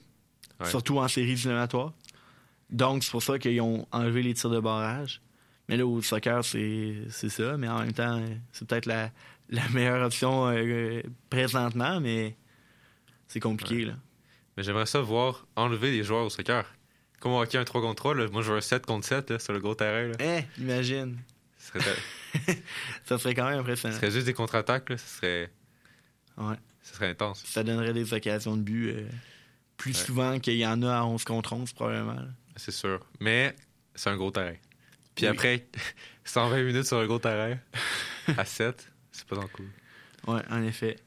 Ouais. surtout en séries éliminatoires. Donc, c'est pour ça qu'ils ont enlevé les tirs de barrage. Mais là, au soccer, c'est c'est ça. Mais en même temps, c'est peut-être la, la meilleure option euh, présentement, mais c'est compliqué, là. Mais j'aimerais ça voir enlever des joueurs au soccer. Comme au hockey un 3 contre 3, là, moi je veux un 7 contre 7 là, sur le gros terrain. Là. Hein, imagine. Serait ça serait quand même impressionnant. Ce serait juste des contre-attaques, là. Ce serait. Ouais. Ce serait intense. Ça donnerait des occasions de but euh, plus Ouais. souvent qu'il y en a à 11 contre 11, probablement. C'est sûr. Mais c'est un gros terrain. Puis Oui. après, 120 minutes sur un gros terrain, à 7, c'est pas tant cool. Ouais, en effet.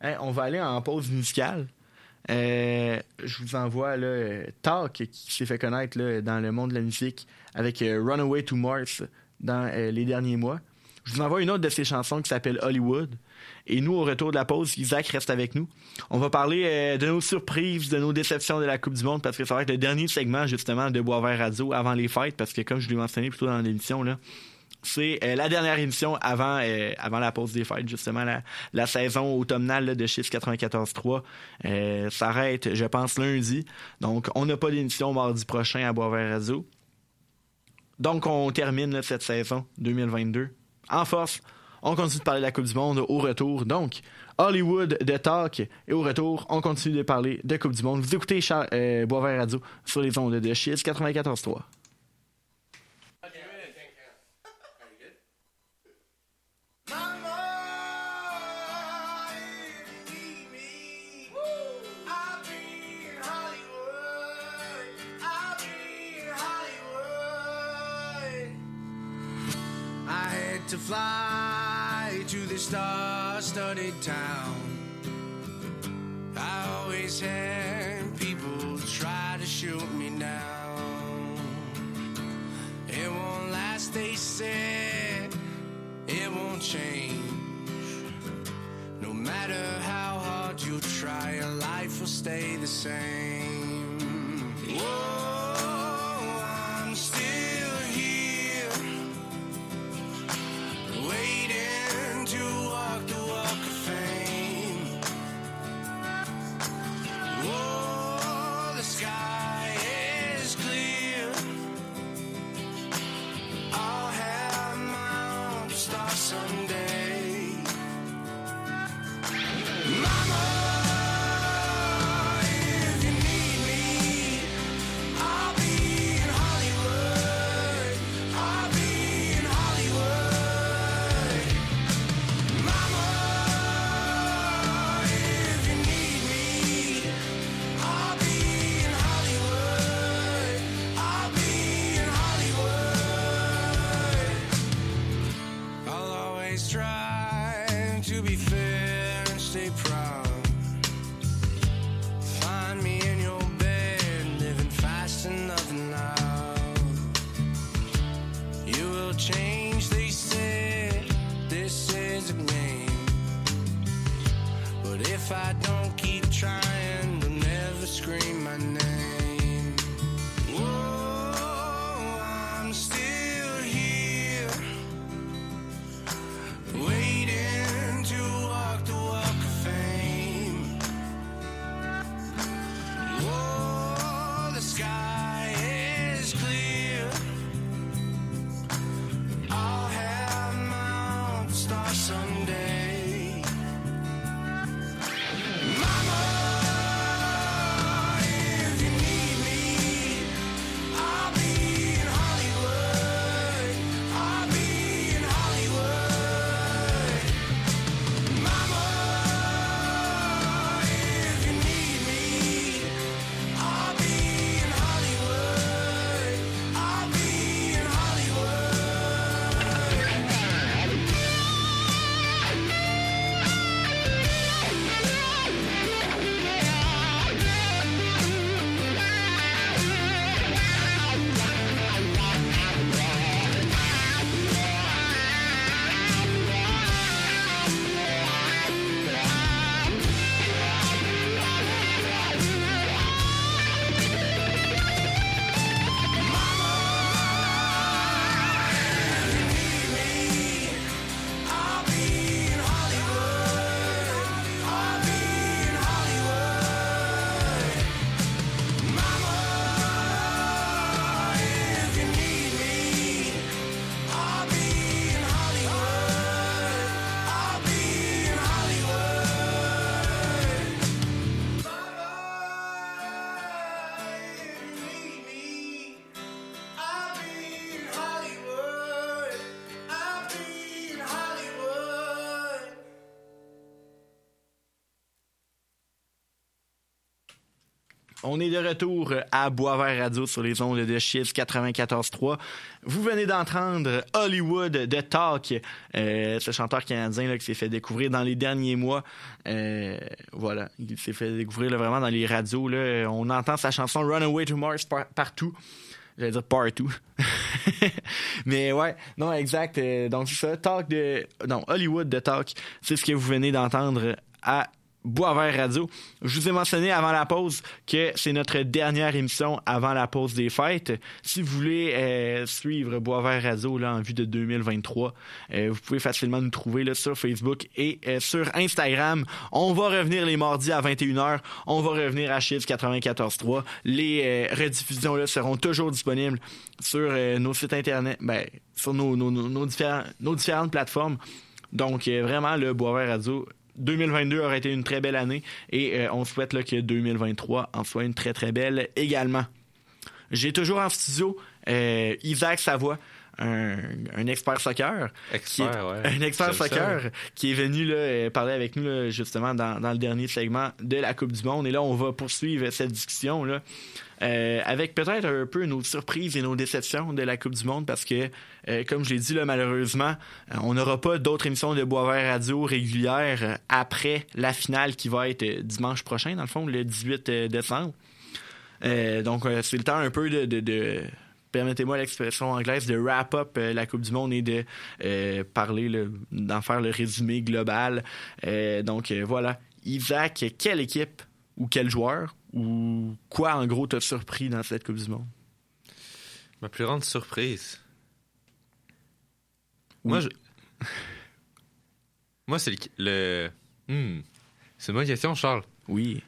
Hey, on va aller en pause musicale. Euh, je vous envoie Talk, qui s'est fait connaître dans le monde de la musique avec euh, Runaway to Mars dans euh, les derniers mois. Je vous envoie une autre de ses chansons qui s'appelle Hollywood. Et nous, au retour de la pause, Isaac reste avec nous. On va parler de nos surprises, de nos déceptions de la Coupe du Monde, parce que ça va être le dernier segment, justement, de Boisvert Radio avant les fêtes, parce que, comme je l'ai mentionné plus tôt dans l'émission, là, c'est euh, la dernière émission avant, euh, avant la pause des fêtes, justement, la, saison automnale de Chiffre 94.3 euh, s'arrête, je pense, lundi. Donc, on n'a pas d'émission mardi prochain à Boisvert Radio. Donc, on termine cette saison 2022 en force. On continue de parler de la Coupe du Monde au retour. Donc, Hollywood de Talk. Et au retour, on continue de parler de Coupe du Monde. Vous écoutez Char euh, Boisvert Radio sur les ondes de Chiz 94.3. fly to the star-studded town. I always had people try to shoot me down. It won't last, they said. It won't change. No matter how hard you try, your life will stay the same. On est de retour à Boisvert Radio sur les ondes de Chiz 94.3. Vous venez d'entendre Hollywood de Talk, euh, ce chanteur canadien là, qui s'est fait découvrir dans les derniers mois. Euh, voilà, il s'est fait découvrir là, vraiment dans les radios. Là. On entend sa chanson Runaway to Mars par- partout. J'allais dire partout. Mais ouais, non, exact. Euh, donc, ça. De. Non, Hollywood de Talk. C'est ce que vous venez d'entendre à Boisvert Radio. Je vous ai mentionné avant la pause que c'est notre dernière émission avant la pause des fêtes. Si vous voulez euh, suivre Boisvert Radio là, en vue de 2023, euh, vous pouvez facilement nous trouver là, sur Facebook et euh, sur Instagram. On va revenir les mardis à 21h. On va revenir à Chiz 94.3. Les euh, rediffusions là, seront toujours disponibles sur nos sites internet, ben, sur nos, nos, nos, différentes plateformes. Donc, vraiment, le Boisvert Radio 2022 aurait été une très belle année et euh, on souhaite là, que 2023 en soit une très très belle également. J'ai toujours en studio euh, Isaac Savoie, un, un expert soccer. qui est- Expert, ouais. Un expert soccer qui est venu là, euh, parler avec nous là, justement dans, dans le dernier segment de la Coupe du Monde. Et là, on va poursuivre cette discussion là, euh, avec peut-être un peu nos surprises et nos déceptions de la Coupe du Monde parce que, euh, comme je l'ai dit, là, malheureusement, euh, on n'aura pas d'autres émissions de Boisvert Radio régulières après la finale qui va être dimanche prochain, dans le fond, le 18 euh, décembre. Donc, c'est le temps un peu de, de- de- permettez-moi l'expression anglaise, de wrap up euh, la Coupe du Monde et de euh, parler, le- d'en faire le résumé global. Euh, donc, voilà. Isaac, quelle équipe ou quel joueur ou quoi, en gros, t'a surpris dans cette Coupe du Monde? Ma plus grande surprise. Oui. Moi, je... Moi, c'est le... le- Hmm. C'est une bonne question, Charles. Oui.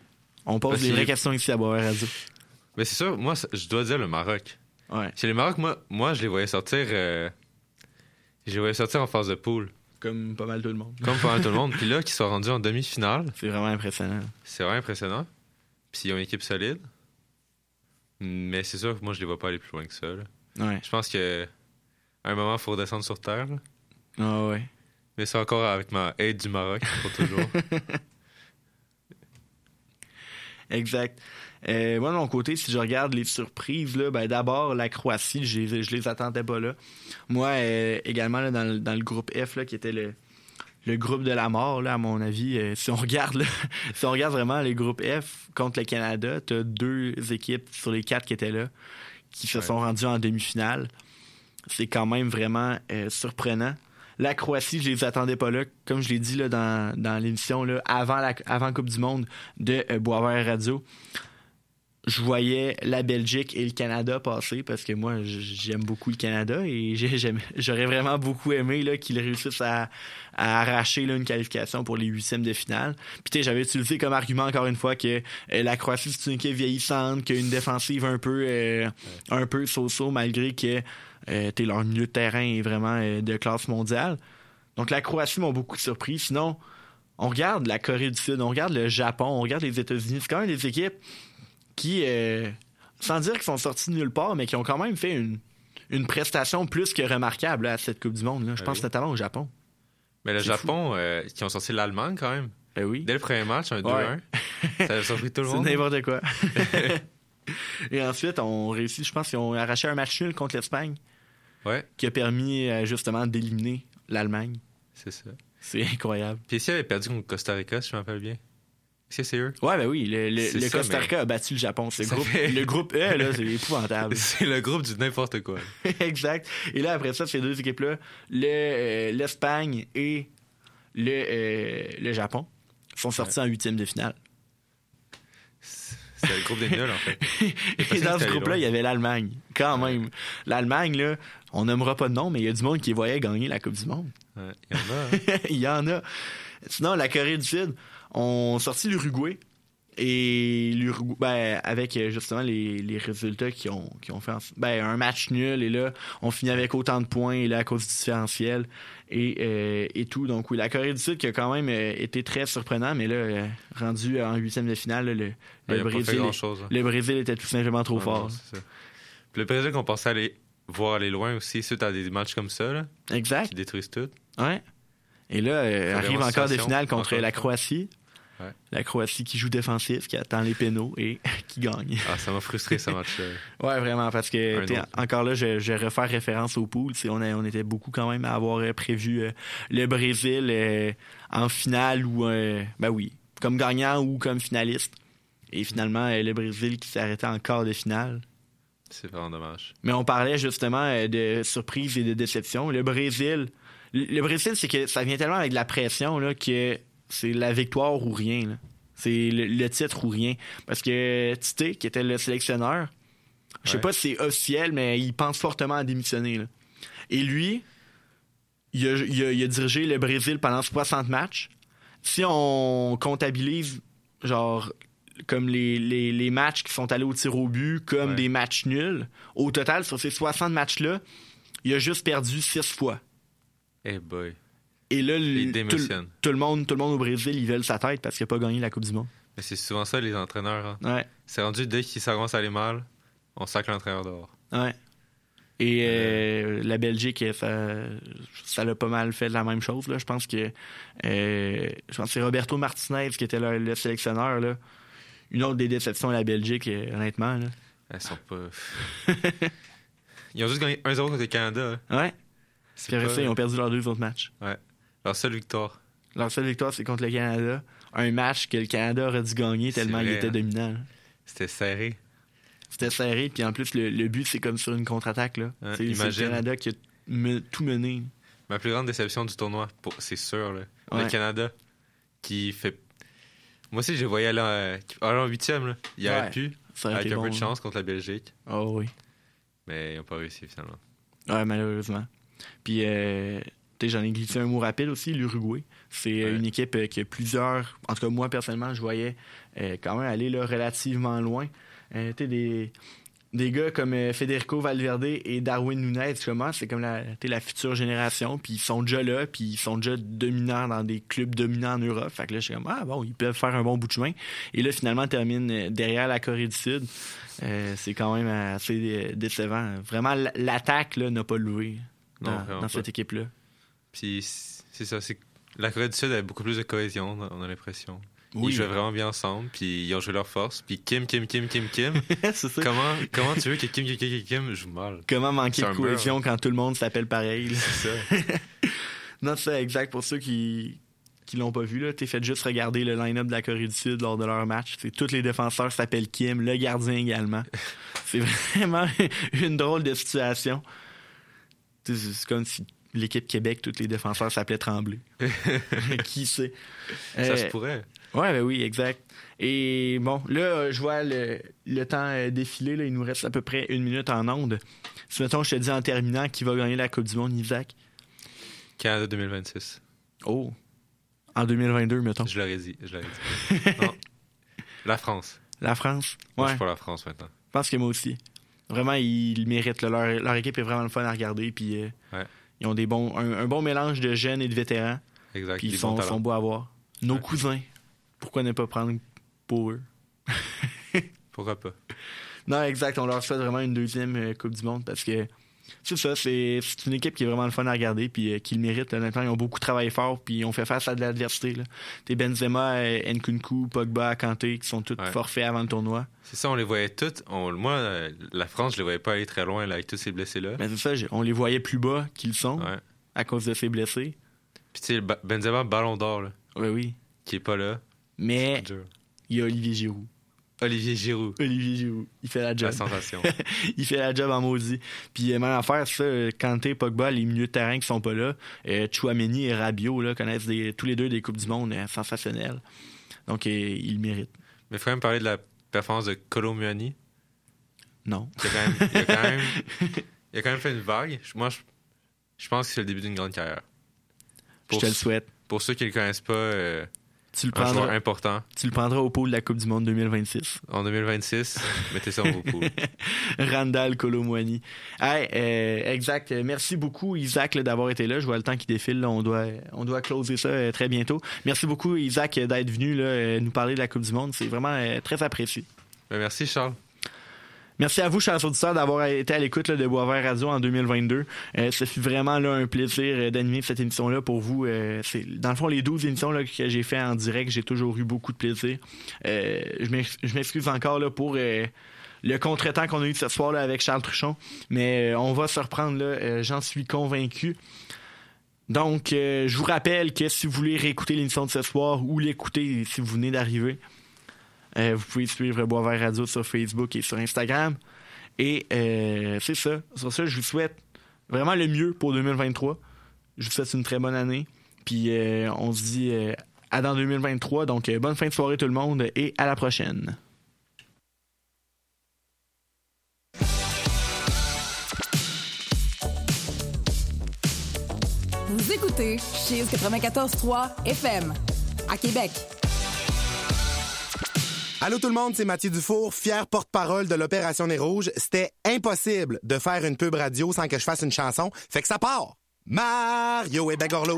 On pose des vraies questions ici à Radio. Mais c'est sûr, moi, je dois dire le Maroc. Ouais. C'est le Maroc, moi, moi, je les voyais sortir... euh, Je les voyais sortir en phase de poule. Comme pas mal tout le monde. Comme pas mal tout le monde. Puis là, qui sont rendus en demi-finale. C'est vraiment impressionnant. C'est vraiment impressionnant. Puis ils ont une équipe solide. Mais c'est sûr que moi, je les vois pas aller plus loin que ça. là. Ouais. Je pense que à un moment, il faut redescendre sur terre. Ah ouais. Mais c'est encore avec ma aide du Maroc pour toujours. Exact. Euh, moi, de mon côté, si je regarde les surprises, là, ben, d'abord, la Croatie, je les, je les attendais pas là. Moi, euh, également, là, dans, le, dans le groupe F, là, qui était le, le groupe de la mort, là, à mon avis, euh, si on regarde là, si on regarde vraiment le groupe F contre le Canada, tu as deux équipes sur les quatre qui étaient là qui se Ouais. sont rendues en demi-finale. C'est quand même vraiment surprenant. La Croatie, je les attendais pas là. Comme je l'ai dit là, dans, dans l'émission là, avant la avant Coupe du Monde de Boisvert Radio, je voyais la Belgique et le Canada passer parce que moi, j'aime beaucoup le Canada et j'aurais vraiment beaucoup aimé qu'ils réussissent à, à arracher là, une qualification pour les huitièmes de finale. Puis j'avais utilisé comme argument encore une fois que euh, la Croatie c'est une équipe vieillissante, qu'il y a une défensive un peu euh, un peu so-so malgré que euh, leur milieu de terrain est vraiment euh, de classe mondiale. Donc la Croatie m'a beaucoup surpris. Sinon, on regarde la Corée du Sud, on regarde le Japon, on regarde les États-Unis. C'est quand même des équipes qui, euh, sans dire qu'ils sont sortis de nulle part, mais qui ont quand même fait une, une prestation plus que remarquable là, à cette Coupe du Monde. là. Je Ben pense oui. notamment au Japon. Mais le C'est Japon, euh, qui ont sorti l'Allemagne quand même. Ben oui. Dès le premier match, un 2-1. Ouais. Ça a surpris tout le C'est monde. n'importe quoi. Et ensuite, on réussit, je pense qu'ils ont arraché un match nul contre l'Espagne. Ouais. Qui a permis euh, justement d'éliminer l'Allemagne. C'est ça. C'est incroyable. Puis ici, ils avaient perdu contre Costa Rica, si je me rappelle bien. Est-ce que c'est eux? Ouais, ben oui, le, le- le ça, Costa mais- Rica a battu le Japon. C'est le groupe, fait- le groupe E, là, c'est épouvantable. C'est le groupe du n'importe quoi. exact. Et là, après ça, ces deux équipes-là, le, euh, l'Espagne et le, euh, le Japon, sont sortis en huitième de finale. C'était le groupe des nuls, en fait. Et dans ce groupe-là, il y avait l'Allemagne. Quand même. L'Allemagne, là, on nommera pas de nom, mais il y a du monde qui voyait gagner la Coupe du Monde. Ouais, Il y en a. hein. il y en a. Sinon, la Corée du Sud, on sorti l'Uruguay. Et l'Uruguay, ben, avec euh, justement les, les résultats qui ont, qui ont fait en- ben, un match nul, et là, on finit avec autant de points, et là, à cause du différentiel, et, euh, et tout. Donc, oui, la Corée du Sud qui a quand même euh, été très surprenant, mais là, euh, rendu en huitième de finale, là, le, Brésil, hein. le Brésil était tout simplement trop Non, fort. non. Puis le Brésil qu'on pensait aller voir aller loin aussi, suite à des matchs comme ça, là, Exact. qui détruisent tout. Ouais. Et là, arrive encore des finales contre la. Croatie. Ouais. La Croatie qui joue défensif, qui attend les pénaux et qui gagne. Ah, ça m'a frustré ce match-là. Ouais, vraiment, parce que encore là, je, je refaire référence au pool. On, a- on était beaucoup quand même à avoir euh, prévu euh, le Brésil euh, en finale ou euh, ben oui, comme gagnant ou comme finaliste. Et finalement, euh, le Brésil qui s'est arrêté en quart de finale. C'est vraiment dommage. Mais on parlait justement euh, de surprise et de déception. Le Brésil, le le Brésil, c'est que ça vient tellement avec de la pression là, que c'est la victoire ou rien. là. C'est le, le titre ou rien. Parce que Tite, qui était le sélectionneur, je sais Ouais. pas si c'est officiel, mais il pense fortement à démissionner. là. Et lui, il a, il a- il a dirigé le Brésil pendant 60 matchs. Si on comptabilise, genre, comme les, les- les matchs qui sont allés au tir au but, comme Ouais. des matchs nuls, au total, sur ces 60 matchs-là, il a juste perdu 6 fois. Eh boy. Et là, Il tout, le- démissionne. tout le monde, tout le monde au Brésil, ils veulent sa tête parce qu'il n'a pas gagné la Coupe du Monde. Mais c'est souvent ça, les entraîneurs. hein. Ouais. C'est rendu dès qu'il commence à aller mal, on sac l'entraîneur dehors. Ouais. Et euh, la Belgique, ça, ça l'a pas mal fait la même chose. Là. Je pense que euh, je pense c'est Roberto Martinez qui était le, le sélectionneur. Là. Une autre des déceptions à la Belgique, euh, honnêtement. Là. Elles sont pas. ils ont juste gagné 1-0 contre le Canada. hein. Ouais. C'est pas- ils ont perdu leurs deux autres matchs. Ouais. Leur seule victoire. Leur seule victoire, c'est contre le Canada. Un match que le Canada aurait dû gagner tellement il était hein. dominant. C'était serré. C'était serré, puis en plus, le, le but, c'est comme sur une contre-attaque. là. Hein, c'est le. Canada qui a me- tout mené. Ma plus grande déception du tournoi, c'est sûr. Là. Ouais. Le Canada, qui fait. Moi aussi, je voyais aller en, aller en huitième. Là. Il aurait Ouais. pu, aurait avec été un bon, peu de chance contre la Belgique. Oh oui. Mais ils n'ont pas réussi finalement. Ouais, malheureusement. Puis, euh, j'en ai glissé un mot rapide aussi, l'Uruguay. C'est euh, Ouais. une équipe euh, qui a plusieurs. En tout cas, moi, personnellement, je voyais euh, quand même aller là, relativement loin. Euh, tu des, des gars comme Federico Valverde et Darwin Nunez, comment c'est comme la, la future génération, puis ils sont déjà là, puis ils sont déjà dominants dans des clubs dominants en Europe. Fait que là, je suis comme, ah bon, ils peuvent faire un bon bout de chemin. Et là, finalement, termine derrière la Corée du Sud. C'est quand même assez décevant. Vraiment, l'attaque n'a pas levé Non, dans, cette équipe-là. Puis c'est ça, c'est la Corée du Sud avait beaucoup plus de cohésion, on a l'impression. Oui. Ils jouaient vraiment bien ensemble, puis ils ont joué leur force. Puis Kim, Kim, Kim, Kim, Kim. comment, comment tu veux que Kim, Kim, Kim, Kim, Kim joue mal? Comment manquer de cohésion quand tout le monde s'appelle pareil? C'est ça. non, c'est exact. Pour ceux qui qui l'ont pas vu, là, t'es fait juste regarder le line-up de la Corée du Sud lors de leur match. C'est tous les défenseurs s'appellent Kim, le gardien également. c'est vraiment une drôle de situation. C'est comme si l'équipe Québec, tous les défenseurs s'appelaient Tremblay. qui sait? Ça Euh, se pourrait. Ouais, ben oui, exact. Et bon, là, je vois le, le temps euh, défiler. Là, il nous reste à peu près une minute en onde. Si, mettons, je te dis en terminant qui va gagner la Coupe du Monde, Isaac? Canada 2026. Oh. En 2022, mettons. Je l'aurais dit. Je dit. Non. La France. La France? Moi, Ouais. je suis pour la France maintenant. Je pense que moi aussi. Vraiment, ils le méritent. Leur, leur équipe est vraiment le fun à regarder. Puis euh, Ouais. Ils ont des bons, un, un bon mélange de jeunes et de vétérans. Exact. Puis ils sont beaux à voir. Nos cousins. Pourquoi ne pas prendre pour eux? Pourquoi pas? Non, exact. On leur souhaite vraiment une deuxième euh, Coupe du Monde parce que c'est ça. C'est une équipe qui est vraiment le fun à regarder puis euh, qui le mérite. là. Honnêtement, ils ont beaucoup travaillé fort puis ils ont fait face à de l'adversité. T'es Benzema, euh, Nkunku, Pogba, Kanté qui sont tous Ouais. forfaits avant le tournoi. C'est ça, on les voyait toutes. On- moi, euh, la France, je les voyais pas aller très loin là, avec tous ces blessés-là. Mais c'est ça, on les voyait plus bas qu'ils sont Ouais. à cause de ces blessés. Puis tu sais, Benzema, ballon d'or, Oui, oui. qui est pas là. Mais il y a Olivier Giroud. Olivier Giroud. Olivier Giroud. Il fait la job. La sensation. il fait la job en maudit. Puis euh, même affaire, ça, euh, Kanté, Pogba, les milieux de terrain qui sont pas là, euh, Chouameni et Rabiot là, connaissent des- tous les deux des Coupes du Monde euh, sensationnelles. Donc, euh, ils le méritent. Mais il faut quand même parler de la performance de Colomuani. Non. Il a quand même, il a quand même, il a quand même fait une vague. Moi, je, je pense que c'est le début d'une grande carrière. Je te le souhaite. Pour ceux qui le connaissent pas, euh, Tu le un joueur prendras, important. tu le prendras au pôle de la Coupe du Monde 2026. En 2026, mettez ça en vos. Randall Colomwani. Hey, euh, exact. Merci beaucoup, Isaac, d'avoir été là. Je vois le temps qui défile. là. On, doit, on doit closer ça euh, très bientôt. Merci beaucoup, Isaac, d'être venu là, euh, nous parler de la Coupe du Monde. C'est vraiment très apprécié. Ben, merci, Charles. Merci à vous, chers auditeurs, d'avoir été à l'écoute de Boisvert Radio en 2022. Euh, ce fut vraiment un plaisir euh, d'animer cette émission-là pour vous. Euh, Dans le fond, les 12 émissions que j'ai fait en direct, j'ai toujours eu beaucoup de plaisir. Euh, je m'ex- je m'excuse encore pour le contretemps qu'on a eu ce soir avec Charles Truchon, mais on va se reprendre, j'en suis convaincu. Donc, je vous rappelle que si vous voulez réécouter l'émission de ce soir ou l'écouter si vous venez d'arriver, euh, vous pouvez suivre Boisvert Radio sur Facebook et sur Instagram. Et euh, c'est ça. Sur ça, je vous souhaite vraiment le mieux pour 2023. Je vous souhaite une très bonne année. Puis euh, on se dit à dans 2023. Donc, bonne fin de soirée tout le monde et à la prochaine. Vous écoutez Cheese 94.3 FM à Québec. Allô tout le monde, c'est Mathieu Dufour, fier porte-parole de l'Opération Nez Rouge. C'était impossible de faire une pub radio sans que je fasse une chanson, fait que ça part. Mario et Begorlo